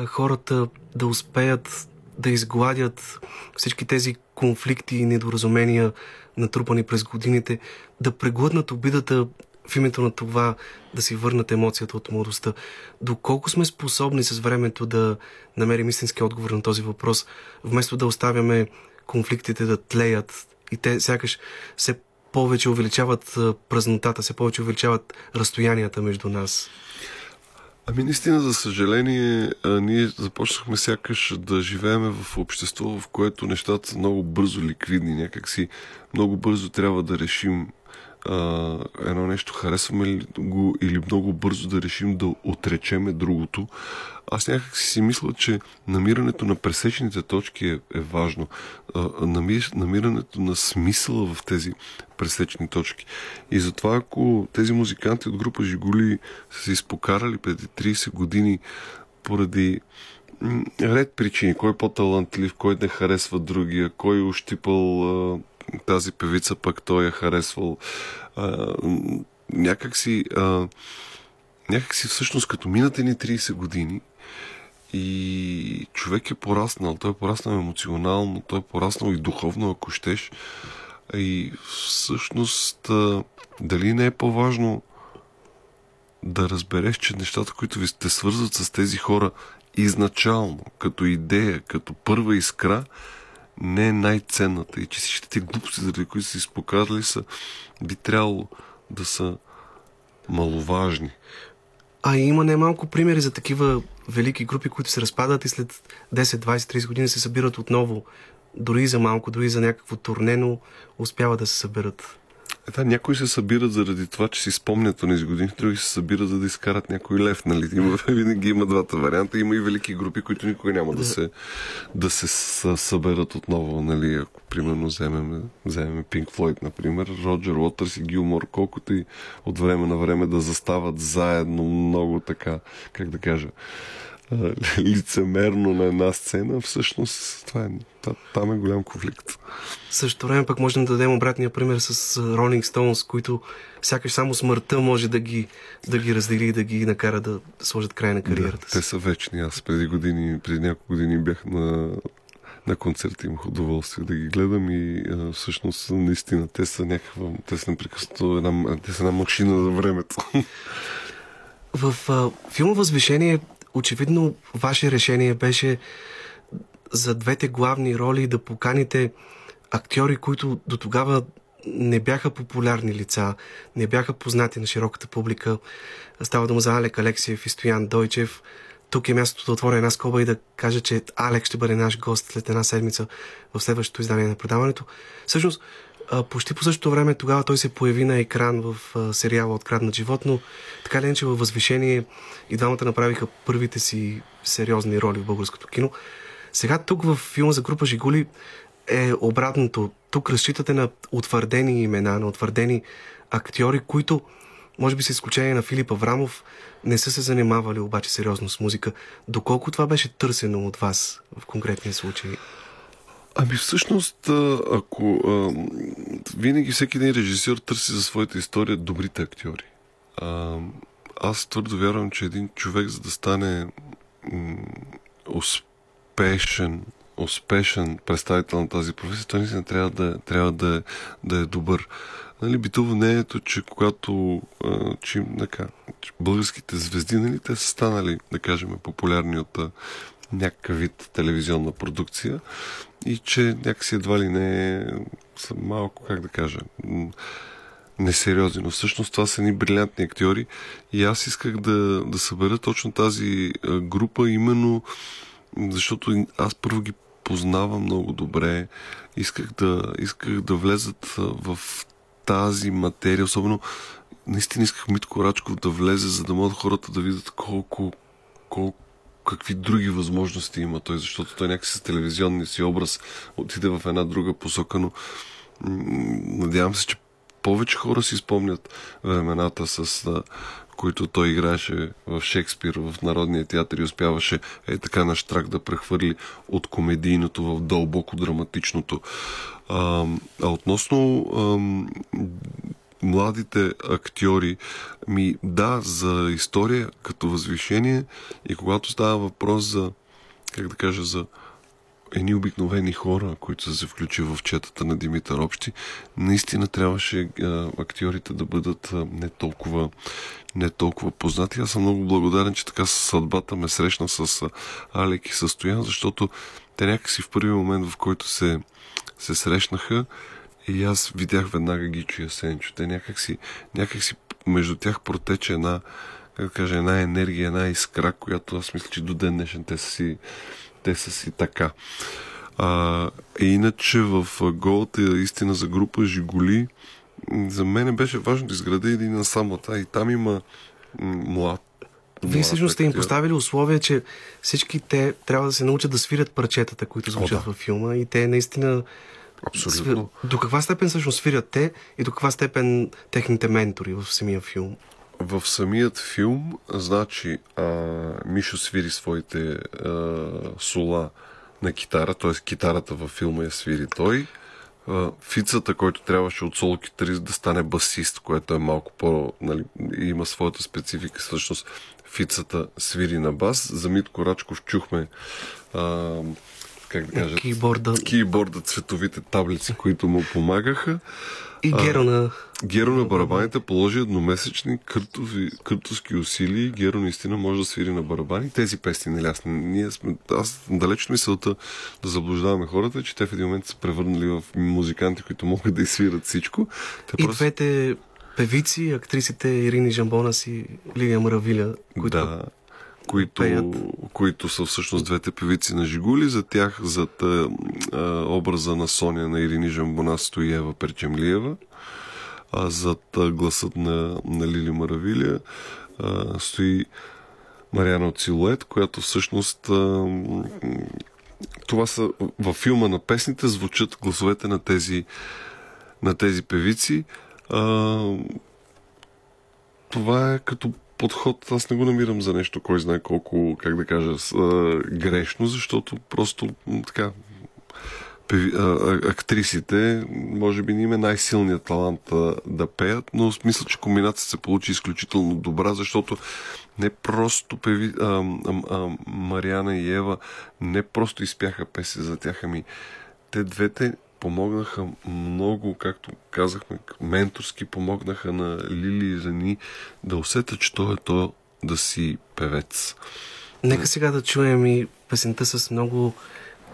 хората да успеят да изгладят всички тези конфликти и недоразумения, натрупани през годините, да преглътнат обидата в името на това да си върнат емоцията от младостта. Доколко сме способни с времето да намерим истински отговор на този въпрос, вместо да оставяме конфликтите да тлеят и те сякаш се повече увеличават празнотата, се повече увеличават разстоянията между нас. Ами наистина, за съжаление, ние започнахме сякаш да живеем в общество, в което нещата са много бързо ликвидни. Някакси много бързо трябва да решим едно нещо, харесваме ли го или много бързо да решим да отречеме другото. Аз някак си мисля, че намирането на пресечните точки е, е важно. Намирането на смисъла в тези пресечни точки. И затова, ако тези музиканти от група Жигули са се изпокарали преди 30 години поради ред причини. Кой е по-талантлив, кой не харесва другия, кой е ощипал тази певица, пък той е харесвал. А, някакси, а, някакси всъщност като минате ни 30 години и човек е пораснал, той е пораснал емоционално, той е пораснал и духовно, ако щеш. И всъщност а, дали не е по-важно да разбереш, че нещата, които ви те свързват с тези хора изначално, като идея, като първа искра, не е най-ценната и че всичките глупости, заради които са изпокарали, са, би трябвало да са маловажни. А има немалко примери за такива велики групи, които се разпадат и след 10, 20, 30 години се събират отново. Дори за малко, дори за някакво турне, но успяват да се съберат. Е, да, някои се събират заради това, че си спомнят тези години, други се събират за да изкарат някой лев. Нали? Има, винаги има двата варианта. Има и велики групи, които никога няма да, се, да се съберат отново. Нали? Ако, примерно, вземем, вземем Pink Floyd, например, Роджер Уотърс и Гилмор, колкото и от време на време да застават заедно много така, как да кажа, лицемерно на една сцена, всъщност това е, там е голям конфликт. Също време пък можем да дадем обратния пример с Rolling Stones, които сякаш само смъртта може да ги, да ги раздели и да ги накара да сложат край на кариерата да, Те са вечни. Аз преди години, преди няколко години бях на, на концерти, имах удоволствие да ги гледам и а, всъщност наистина те са някаква, те са непрекъснато една, те са една машина за времето. В а, филма Възвишение очевидно ваше решение беше за двете главни роли да поканите актьори, които до тогава не бяха популярни лица, не бяха познати на широката публика. Става дума за Алек Алексиев и Стоян Дойчев. Тук е мястото да отворя една скоба и да кажа, че Алек ще бъде наш гост след една седмица в следващото издание на предаването. Всъщност, почти по същото време тогава той се появи на екран в сериала Откраднат живот, но така ли че във възвишение и двамата направиха първите си сериозни роли в българското кино. Сега тук в филма за група Жигули е обратното. Тук разчитате на утвърдени имена, на утвърдени актьори, които, може би с изключение на Филип Аврамов, не са се занимавали обаче сериозно с музика. Доколко това беше търсено от вас в конкретния случай? Ами всъщност, ако а, винаги всеки един режисьор търси за своята история добрите актьори. А, аз твърдо вярвам, че един човек, за да стане м- успешен, успешен представител на тази професия, той наистина трябва да, трябва да, да е добър. Нали, битово мнението, че когато а, че, така, че българските звезди, нали, те са станали, да кажем, популярни от а, някакъв вид телевизионна продукция и че някакси едва ли не са малко, как да кажа, несериозни. Но всъщност това са ни брилянтни актьори и аз исках да, да събера точно тази група именно защото аз първо ги познавам много добре. Исках да, исках да влезат в тази материя, особено наистина исках Митко Рачков да влезе, за да могат хората да видят колко, колко какви други възможности има той, защото той някакси с телевизионния си образ отиде в една друга посока, но надявам се, че повече хора си спомнят времената, с които той играеше в Шекспир, в Народния театър и успяваше е така на штрак да прехвърли от комедийното в дълбоко драматичното. А, а относно а, младите актьори. Ми да, за история като възвишение и когато става въпрос за, как да кажа, за едни обикновени хора, които са се включили в четата на Димитър Общи, наистина трябваше а, актьорите да бъдат а, не толкова не толкова познати. Аз съм много благодарен, че така съдбата ме срещна с а, Алек и Състоян, защото те някакси в първи момент, в който се, се срещнаха, и аз видях веднага Гичо и Асенчо. Те някакси, някакси между тях протече една, как кажа, една енергия, една искра, която аз мисля, че до ден днешен те са си, те са си така. А, и иначе в голата истина за група Жиголи, за мен беше важно да изграда един насамата и там има млад вие всъщност сте им поставили условия, че всички те трябва да се научат да свирят парчетата, които звучат О, да. във филма и те наистина Абсолютно. До каква степен всъщност свирят те и до каква степен техните ментори в самия филм? В самият филм, значи, а, Мишо свири своите а, сола на китара, т.е. китарата във филма я свири той. Фицата, който трябваше от соло китарист да стане басист, което е малко по... Нали, има своята специфика. Всъщност, Фицата свири на бас. За Митко Рачков чухме а, как да кажа, кейборда. кейборда, цветовите таблици, които му помагаха. И Геро на... Геро на барабаните положи едномесечни къртови, къртовски усилия и Геро наистина може да свири на барабани. Тези песни, нали, аз, ние сме, аз далеч мисълта да заблуждаваме хората, че те в един момент са превърнали в музиканти, които могат да изсвират всичко. Те и просто... двете певици, актрисите Ирини Жамбонас и Лилия Маравиля, които да които, които са всъщност двете певици на Жигули. За тях, зад а, образа на Соня на Ирини Жамбона стои Ева Перчемлиева. а зад гласът на, на Лили Маравилия а, стои Мариана от Силует, която всъщност а, това са във филма на песните звучат гласовете на тези, на тези певици. А, това е като подход, аз не го намирам за нещо, кой знае колко, как да кажа, грешно, защото просто така актрисите, може би не има най-силният талант да пеят, но мисля, че комбинацията се получи изключително добра, защото не просто певи, а, а, а, Мариана и Ева не просто изпяха песен за тях, ами те двете помогнаха много, както казахме, менторски помогнаха на Лили и Зани да усетят, що е то да си певец. Нека сега да чуем и песента с много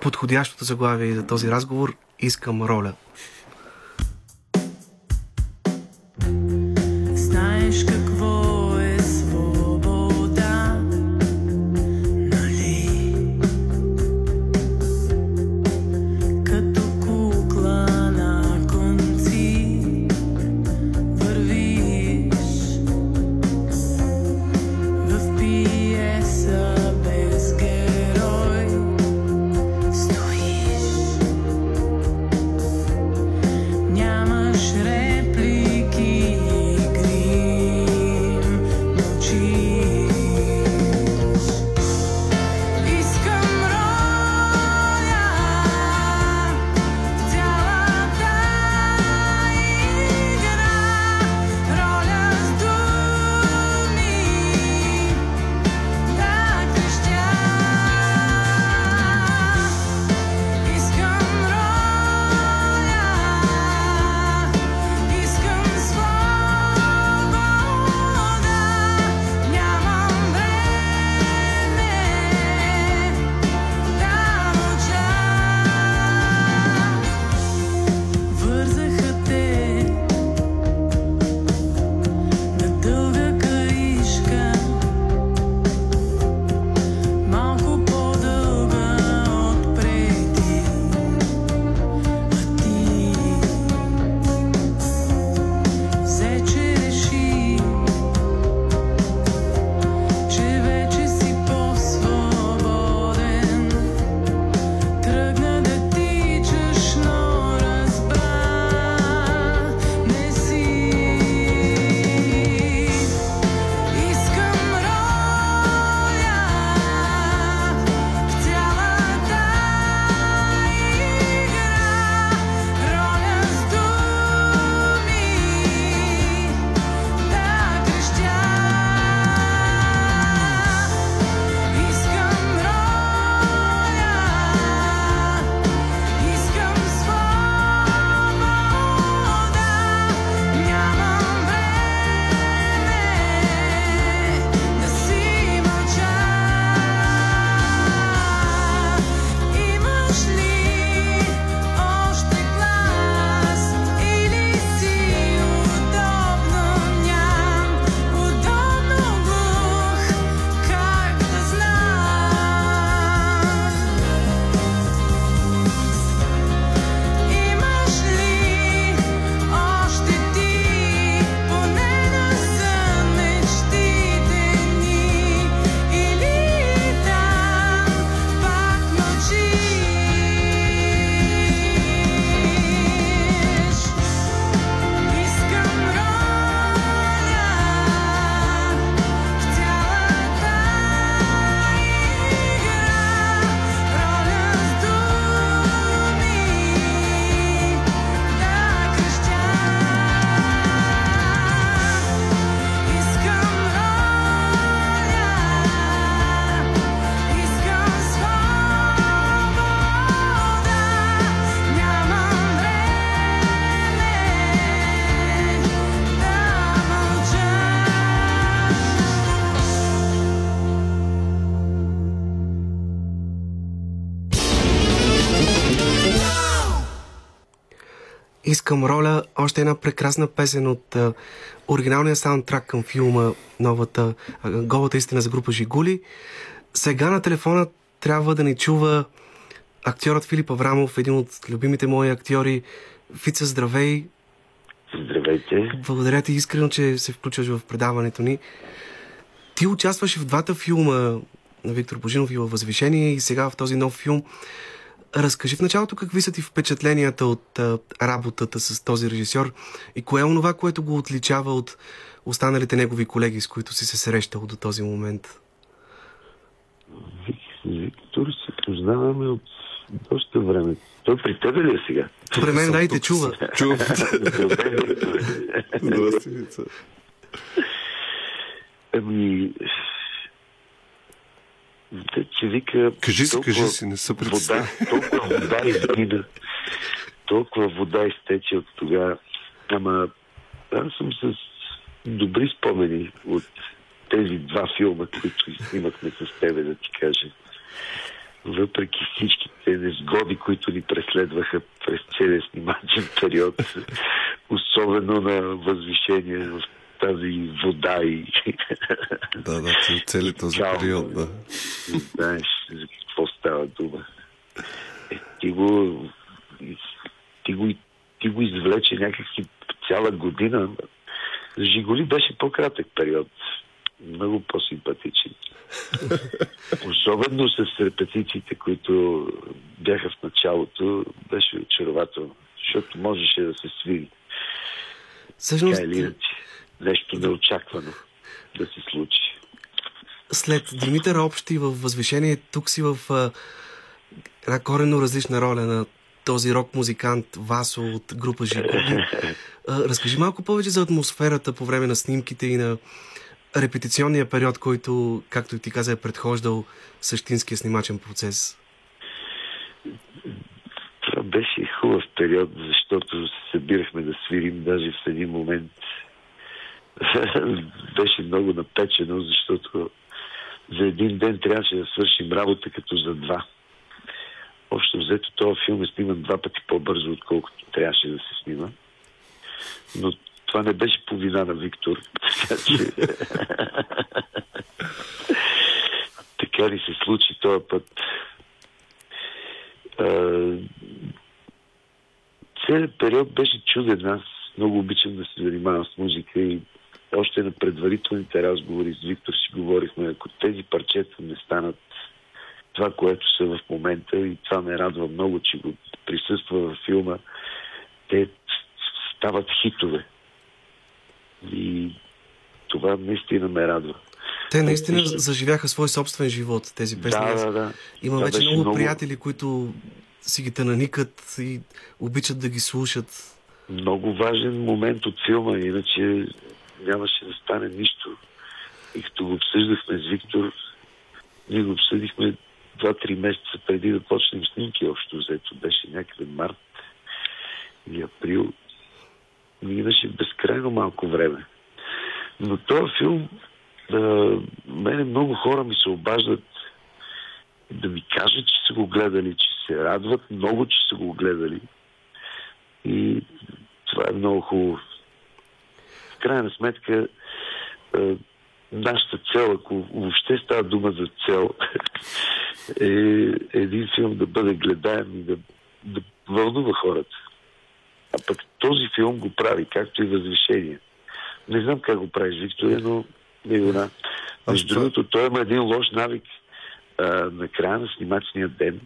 подходящото заглавие за този разговор Искам роля. Искам роля, още една прекрасна песен от а, оригиналния саундтрак към филма новата а, Голата истина за група Жигули. Сега на телефона трябва да ни чува актьорът Филип Аврамов, един от любимите мои актьори. Фица, здравей! Здравейте. Благодаря ти искрено, че се включваш в предаването ни. Ти участваш в двата филма на Виктор Божинов и във Възвишение и сега в този нов филм. Разкажи в началото какви са ти впечатленията от а, работата с този режисьор и кое е онова, което го отличава от останалите негови колеги, с които си се срещал до този момент? Виктор се познаваме от доста време. Той при тебе ли е сега? При мен дайте чува. Чувам. Добре, Викторе. Здрасти. Че вика... Кажи си, кажи си, не притесни. Вода, толкова вода измина. Толкова вода изтече от тогава. Ама аз съм с добри спомени от тези два филма, които снимахме с тебе, да ти кажа. Въпреки всичките незгоди, които ни преследваха през целия снимачен период, особено на възвишение в тази вода и Да, да, цел- цели този период, да. не знаеш за какво става дума. Е, ти го ти го, ти го извлече някакси цяла година. За Жигули беше по-кратък период. Много по-симпатичен. Особено с репетициите, които бяха в началото, беше очарователно. Защото можеше да се свири. Всъщност. Нещо неочаквано да се случи. след Димитър Общи в Възвишение, тук си в една коренно различна роля на този рок-музикант Васо от група Жигули. А, Разкажи малко повече за атмосферата по време на снимките и на репетиционния период, който, както ти каза, е предхождал същинския снимачен процес. Това беше хубав период, защото се събирахме да свирим даже в един момент. беше много напечено, защото за един ден трябваше да свършим работа като за два. Общо взето този филм е сниман два пъти по-бързо, отколкото трябваше да се снима. Но това не беше по вина на Виктор. Така че... така ли се случи този път? Целият период беше чуден. Аз много обичам да се занимавам с музика и още на предварителните разговори с Виктор си говорихме, ако тези парчета не станат това, което са в момента и това ме радва много, че го присъства във филма, те стават хитове. И това наистина ме радва. Те наистина заживяха свой собствен живот, тези песни. Да, да, да. Има Това вече много, много- приятели, които си ги наникат и обичат да ги слушат. много важен момент от филма, иначе нямаше да стане нищо. И като го обсъждахме с Виктор, ние го обсъдихме 2-3 месеца преди да почнем снимки общо взето. Беше някъде март или април. Минаше безкрайно малко време. Но този филм, а, мене много хора ми се обаждат да ми кажат, че са го гледали, че се радват много, че са го гледали. И това е много хубаво. Крайна сметка, е, нашата цел, ако въобще става дума за цел, е един филм да бъде гледаем и да, да вълнува хората. А пък този филм го прави, както и Възвишение. Не знам как го правиш, Виктория, но не го знам. Между другото, той има един лош навик а, на края на снимачния ден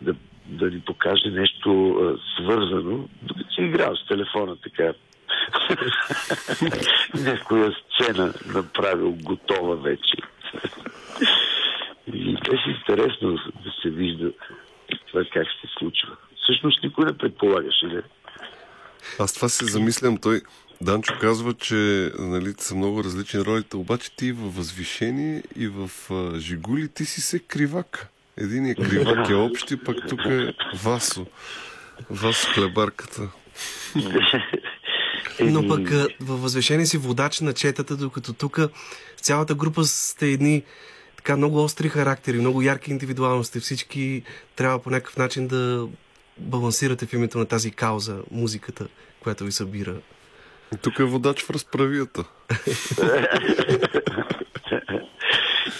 да, да ни покаже нещо а, свързано, докато си играл с телефона така. Някоя сцена направил готова вече. И беше интересно да се вижда това как се случва. Всъщност никой не предполагаше, не? Аз това се замислям. Той, Данчо казва, че нали, са много различни ролите, обаче ти във възвишение и в а, Жигули ти си се кривак. Един е кривак е общи, пък тук е Васо. Васо хлебарката. Но пък във възвешение си водач на четата, докато тук цялата група сте едни така много остри характери, много ярки индивидуалности. Всички трябва по някакъв начин да балансирате в името на тази кауза, музиката, която ви събира. Тук е водач в разправията.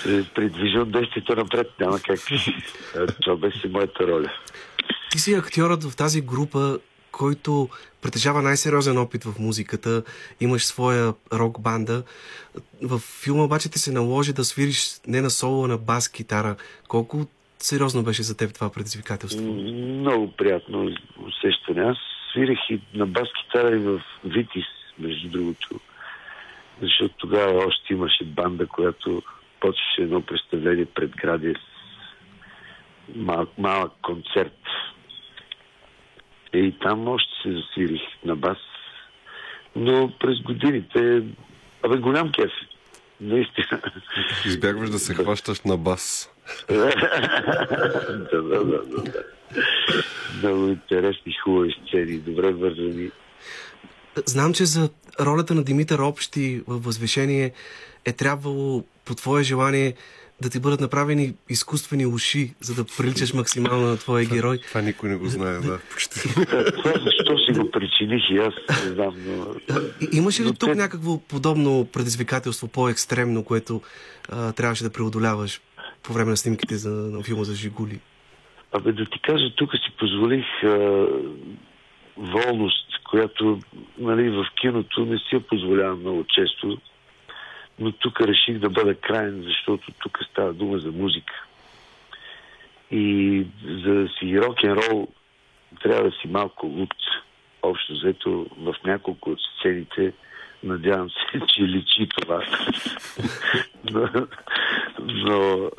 е, придвижвам действието напред. Няма как. Това беше моята роля. Ти си актьорът в тази група, който притежава най-сериозен опит в музиката, имаш своя рок банда. В филма обаче ти се наложи да свириш не на соло, а на бас китара. Колко сериозно беше за теб това предизвикателство? Много приятно усещане. Аз свирих и на бас китара и в Витис, между другото. Защото тогава още имаше банда, която почваше едно представление пред гради с мал, малък концерт. И там още се засвирих на бас. Но през годините... Абе, голям кеф. Наистина. Избягваш да се хващаш на бас. да, да, да, да, да. Много интересни, хубави сцени, добре вързани. Знам, че за ролята на Димитър Общи в Възвешение е трябвало по твое желание да ти бъдат направени изкуствени уши, за да приличаш максимално на твоя герой. Това никой не го знае, да, почти. Това защо си го причиних и аз не знам, но... Имаше ли Но тук те- някакво подобно предизвикателство, по-екстремно, което а, трябваше да преодоляваш по време на снимките за, на филма за Жигули? Абе да ти кажа, тук си позволих а, волност, която нали, в киното не си я позволявам много често, но тук реших да бъда крайен, защото тук става дума за музика. И за да си рок-н-рол трябва да си малко луд. Общо взето в няколко от сцените надявам се, че личи това. но, но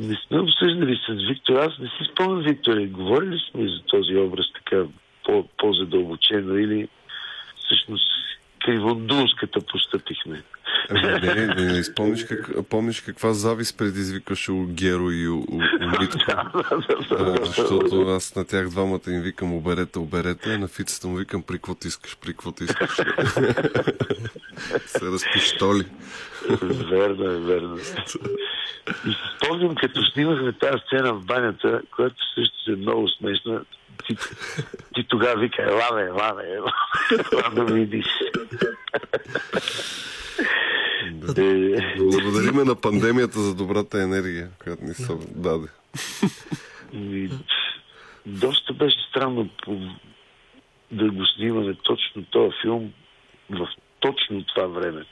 не сме обсъждали с Виктор. Аз не си спомням, Виктор, говорили сме за този образ така по- по-задълбочено или всъщност кривондулската постъпихме. Ами, не, не, не, не спомниш, как, помниш каква завист предизвикаше у Геро и у, у, у Митко? А, защото аз на тях двамата им викам оберете, оберете, а на Фицата му викам при каквото искаш, при каквото искаш. Се разпиштоли. верно е, верно. И си спомням, като снимахме тази сцена в банята, която също е много смешна, ти, ти тогава вика, ела бе, ела бе, ела, ела да видиш. Е, Благодариме на пандемията за добрата енергия, която ни се даде. Доста беше странно да го снимаме точно този филм в точно това време.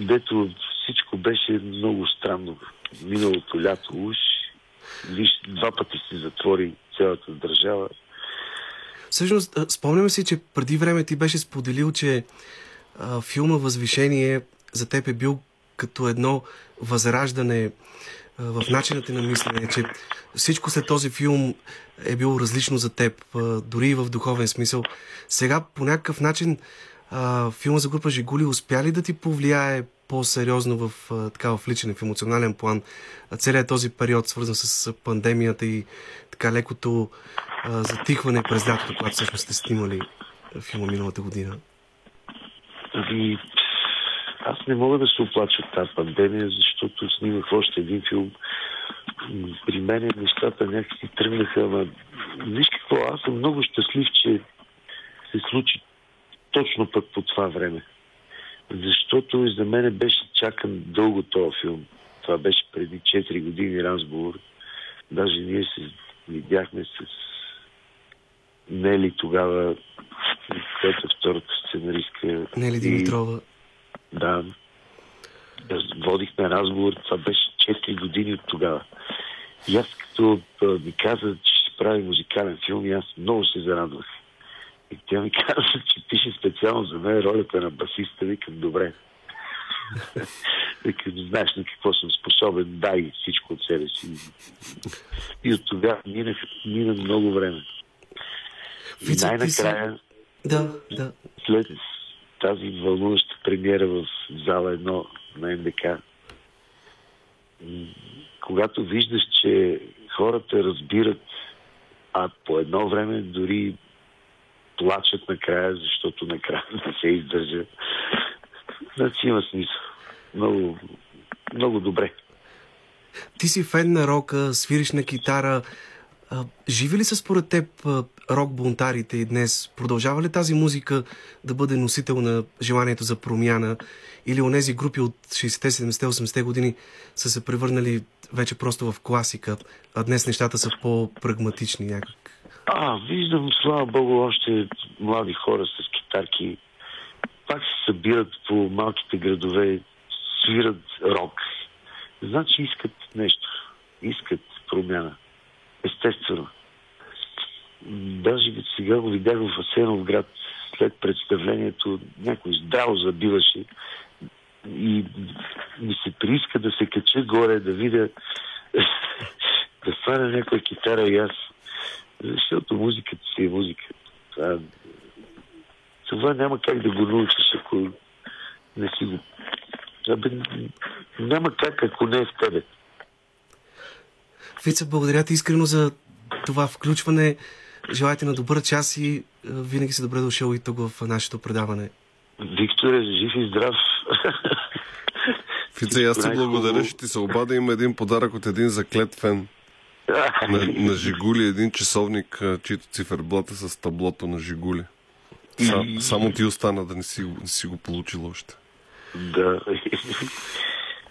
Дето всичко беше много странно. Миналото лято уж, виж, два пъти се затвори цялата държава. Всъщност, а, спомняме си, че преди време ти беше споделил, че а, филма Възвишение за теб е бил като едно възраждане а, в начината на мислене, че всичко след този филм е било различно за теб, а, дори и в духовен смисъл. Сега по някакъв начин а, филма за група Жигули успя ли да ти повлияе по-сериозно в, така, в личен, в емоционален план целият този период, свързан с пандемията и така лекото а, затихване през лятото, когато всъщност сте снимали филма миналата година? Ами, аз не мога да се оплача от тази пандемия, защото снимах още един филм. При мен нещата някакси тръгнаха, ама виж какво, аз съм много щастлив, че се случи точно пък по това време. Защото и за мен беше чакан дълго този филм. Това беше преди 4 години разговор. Даже ние се видяхме с Нели тогава, която е втората сценаристка. Нели И- Димитрова. да. Раз- Водихме разговор. Това беше 4 години от тогава. И аз като ми каза, че ще прави музикален филм, и аз много се зарадвах. И тя ми каза, че пише специално за мен ролята на басиста. Викам, добре. Викам, знаеш на какво съм способен, дай всичко от себе си. И от тогава минах, мина много време. И най-накрая, Да, да. след тази вълнуваща премиера в зала 1 на НДК, когато виждаш, че хората разбират, а по едно време дори плачат накрая, защото накрая не се издържа, значи има смисъл. Много, много добре. Ти си фен на рока, свириш на китара. Живи ли са според теб рок-бунтарите и днес? Продължава ли тази музика да бъде носител на желанието за промяна? Или онези групи от 60-те, 70-те, 80-те години са се превърнали вече просто в класика, а днес нещата са по-прагматични някак? А, виждам, слава Богу, още млади хора с китарки. Пак се събират по малките градове, свират рок. Значи искат нещо. Искат промяна. Естествено. Даже сега го видях в Асенов град след представлението. Някой здраво забиваше и ми се прииска да се кача горе, да видя да сваля някоя китара и аз. Защото музиката си е музика. Това, това няма как да го научиш, ако не си го... Абе, няма как, ако не е в тебе. Фица, благодаря ти искрено за това включване. Желайте на добър час и винаги си добре дошъл и тук в нашето предаване. Викторе, жив и здрав. Фица, аз ти благодаря, ще ти се обада. Има един подарък от един заклет фен. На, на Жигули един часовник, чието циферблат е с таблото на Жигули. Са, само ти остана да не си, не си го получил още. Да.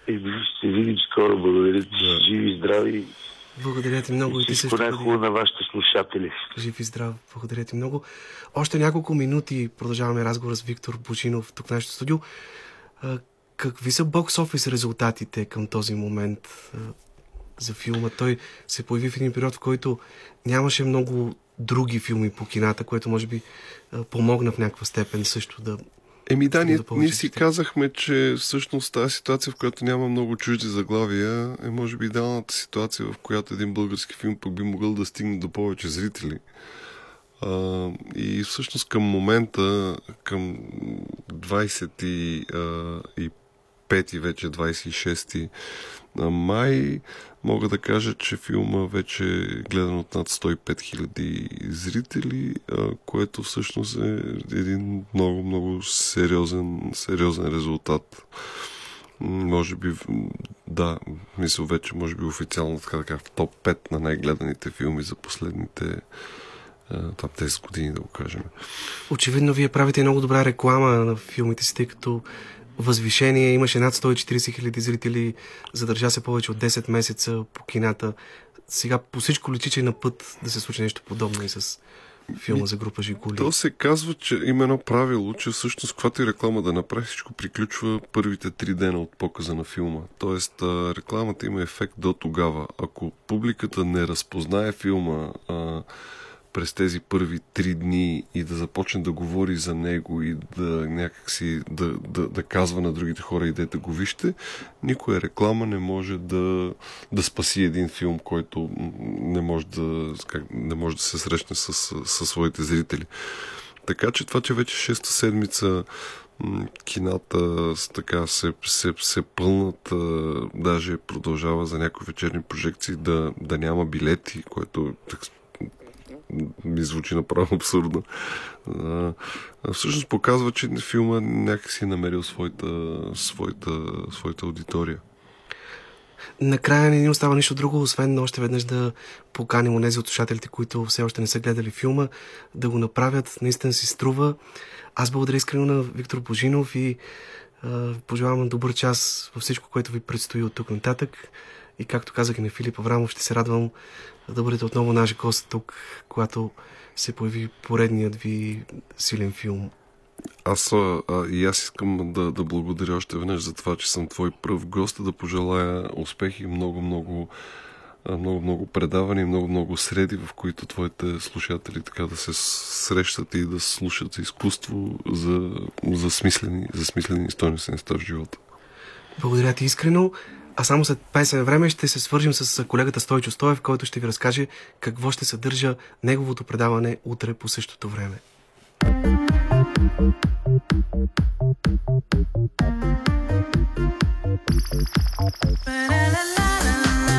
И ще видим скоро. Благодаря ти. Да. Живи и здрави. Благодаря ти много. И ти също. най-хубаво на вашите слушатели. Жив и здрав. Благодаря ти много. Още няколко минути продължаваме разговор с Виктор Божинов тук в нашото студио. Какви са бокс офис резултатите към този момент за филма? Той се появи в един период, в който нямаше много други филми по кината, което може би помогна в някаква степен също да Еми да, ние, ние си казахме, че всъщност тази ситуация, в която няма много чужди заглавия, е може би идеалната ситуация, в която един български филм пък би могъл да стигне до повече зрители. А, и всъщност към момента, към 25 и вече 26 май, мога да кажа, че филма вече е гледан от над 105 000 зрители, което всъщност е един много, много сериозен, сериозен резултат. Може би, да, мисля вече, може би официално така да кажа, в топ 5 на най-гледаните филми за последните там 10 години, да го кажем. Очевидно, вие правите много добра реклама на филмите си, тъй като възвишение. Имаше над 140 хиляди зрители, задържа се повече от 10 месеца по кината. Сега по всичко личи, че е на път да се случи нещо подобно и с филма за група Жигули. То се казва, че има едно правило, че всъщност каквато и реклама да направи, всичко приключва първите три дена от показа на филма. Тоест, рекламата има ефект до тогава. Ако публиката не разпознае филма, през тези първи три дни и да започне да говори за него и да някакси да, да, да казва на другите хора идете го вижте, никоя реклама не може да, да спаси един филм, който не може да, как, не може да се срещне с, с своите зрители. Така че това, че вече шеста седмица кината така се, се, се пълнат, даже продължава за някои вечерни прожекции да, да няма билети, което ми звучи направо абсурдно. А, всъщност показва, че филма някакси е намерил своята, своята, своята аудитория. Накрая не ни остава нищо друго, освен още веднъж да поканим онези от слушателите, които все още не са гледали филма, да го направят. Наистина си струва. Аз благодаря искрено на Виктор Божинов и а, пожелавам добър час във всичко, което ви предстои от тук нататък. И както казах и на Филип Аврамов, ще се радвам да бъдете отново наш гост тук, когато се появи поредният ви силен филм. Аз а, и аз искам да, да благодаря още веднъж за това, че съм твой пръв гост, да пожелая успехи и много, много много, много предавания и много, много среди, в които твоите слушатели така да се срещат и да слушат изкуство за, за смислени, за смислени стойности в живота. Благодаря ти искрено. А само след песен време ще се свържим с колегата Стойчо Стоев, който ще ви разкаже какво ще съдържа неговото предаване утре по същото време. la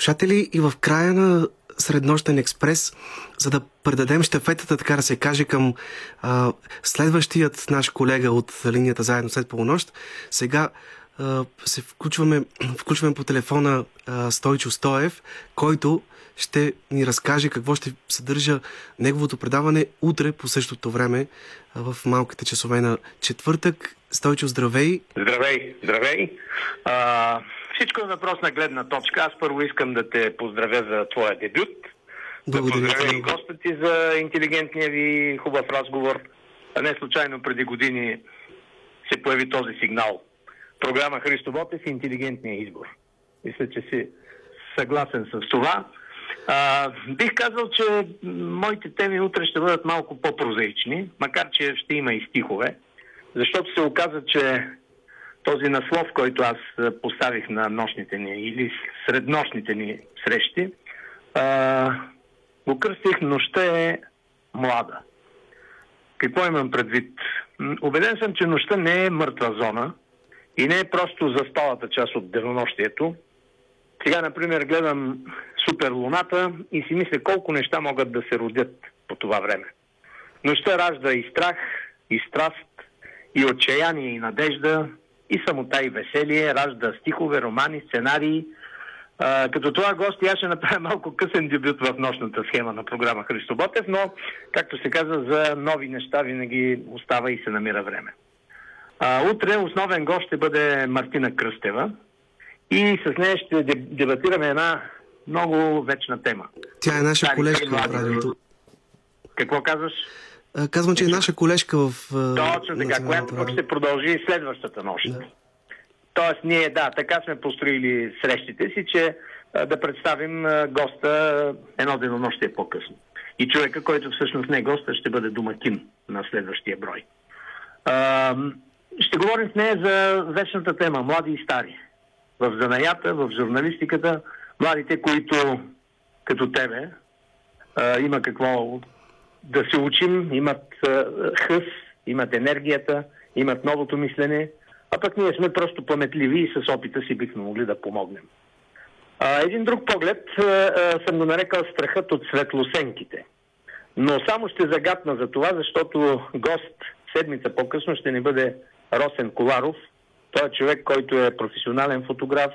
слушатели, и в края на Среднощен експрес, за да предадем щафетата, така да се каже, към а, следващият наш колега от линията Заедно след полунощ. Сега а, се включваме, включваме по телефона а, Стойчо Стоев, който ще ни разкаже какво ще съдържа неговото предаване утре по същото време в малките часове на четвъртък. Стойчо, здравей! Здравей, здравей! А, всичко е въпрос на гледна точка. Аз първо искам да те поздравя за твоя дебют. Благодаря да поздравя и госта ти за интелигентния ви хубав разговор. А не случайно преди години се появи този сигнал. Програма Христо Ботев и интелигентния избор. Мисля, че си съгласен с това. А, бих казал, че моите теми утре ще бъдат малко по-прозаични, макар че ще има и стихове, защото се оказа, че този наслов, който аз поставих на нощните ни или среднощните ни срещи, а, го кръстих Нощта е млада. Какво имам предвид? М, Убеден съм, че нощта не е мъртва зона и не е просто заспалата част от денонощието. Сега, например, гледам Супер Луната и си мисля колко неща могат да се родят по това време. Нощта ражда и страх, и страст, и отчаяние, и надежда, и самота, и веселие, ражда стихове, романи, сценарии. А, като това гости, аз ще направя малко късен дебют в нощната схема на програма Христо Ботев, но, както се казва, за нови неща винаги остава и се намира време. А, утре основен гост ще бъде Мартина Кръстева и с нея ще деб- дебатираме една много вечна тема. Тя е наша колежка в радиото. Какво казваш? Казвам, че е наша колежка в Точно така, която пък ще продължи следващата нощ. Да. Тоест, ние, да, така сме построили срещите си, че да представим госта едно денонощие по-късно. И човека, който всъщност не е госта, ще бъде домакин на следващия брой. Ще говорим с нея за вечната тема млади и стари. В занаята, в журналистиката, младите, които като тебе има какво да се учим, имат хъс, имат енергията, имат новото мислене, а пък ние сме просто паметливи и с опита си бихме могли да помогнем. Един друг поглед съм го нарекал страхът от светлосенките. Но само ще загадна за това, защото гост седмица по-късно ще ни бъде Росен Коларов. Той е човек, който е професионален фотограф,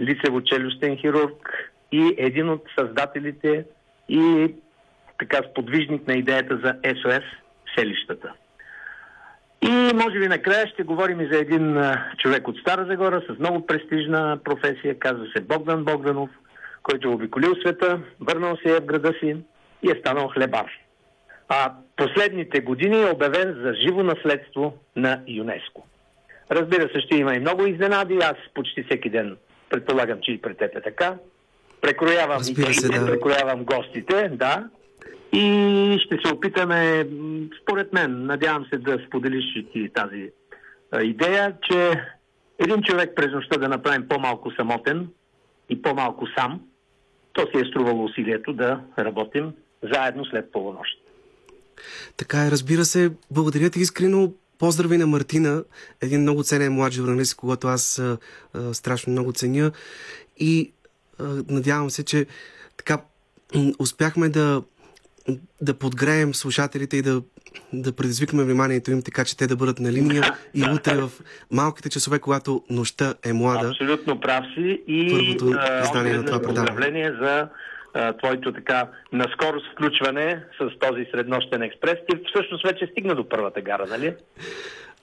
лицево-челюстен хирург и един от създателите и така сподвижник на идеята за СОС селищата. И може би накрая ще говорим и за един човек от Стара Загора с много престижна професия, казва се Богдан Богданов, който е обиколил света, върнал се е в града си и е станал хлебар. А последните години е обявен за живо наследство на ЮНЕСКО. Разбира се, ще има и много изненади. Аз почти всеки ден предполагам, че и при теб е така. Прекроявам Разбира се, да. прекроявам гостите, да. И ще се опитаме, според мен, надявам се да споделиш ти тази идея, че един човек през нощта да направим по-малко самотен и по-малко сам, то си е струвало усилието да работим заедно след полунощ. Така е, разбира се. Благодаря ти искрено. Поздрави на Мартина, един много ценен млад журналист, когато аз а, а, страшно много ценя. И а, надявам се, че така успяхме да, да подгреем слушателите и да, да предизвикаме вниманието им, така че те да бъдат на линия и утре в малките часове, когато нощта е млада. Абсолютно прав си и Първото издание на това предаване. за твоето така наскоро включване с този среднощен експрес. Ти всъщност вече стигна до първата гара, нали?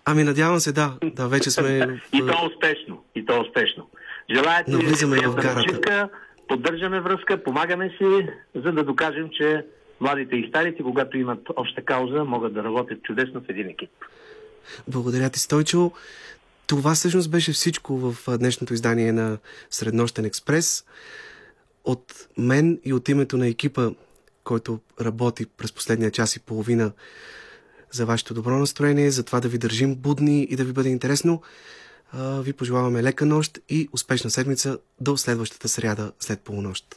Ами надявам се, да. Да, вече сме... И то успешно. И то успешно. Желая ти Навлизаме в гарата. поддържаме връзка, помагаме си, за да докажем, че младите и старите, когато имат обща кауза, могат да работят чудесно в един екип. Благодаря ти, Стойчо. Това всъщност беше всичко в днешното издание на Среднощен експрес. От мен и от името на екипа, който работи през последния час и половина за вашето добро настроение, за това да ви държим будни и да ви бъде интересно, ви пожелаваме лека нощ и успешна седмица до следващата сряда след полунощ.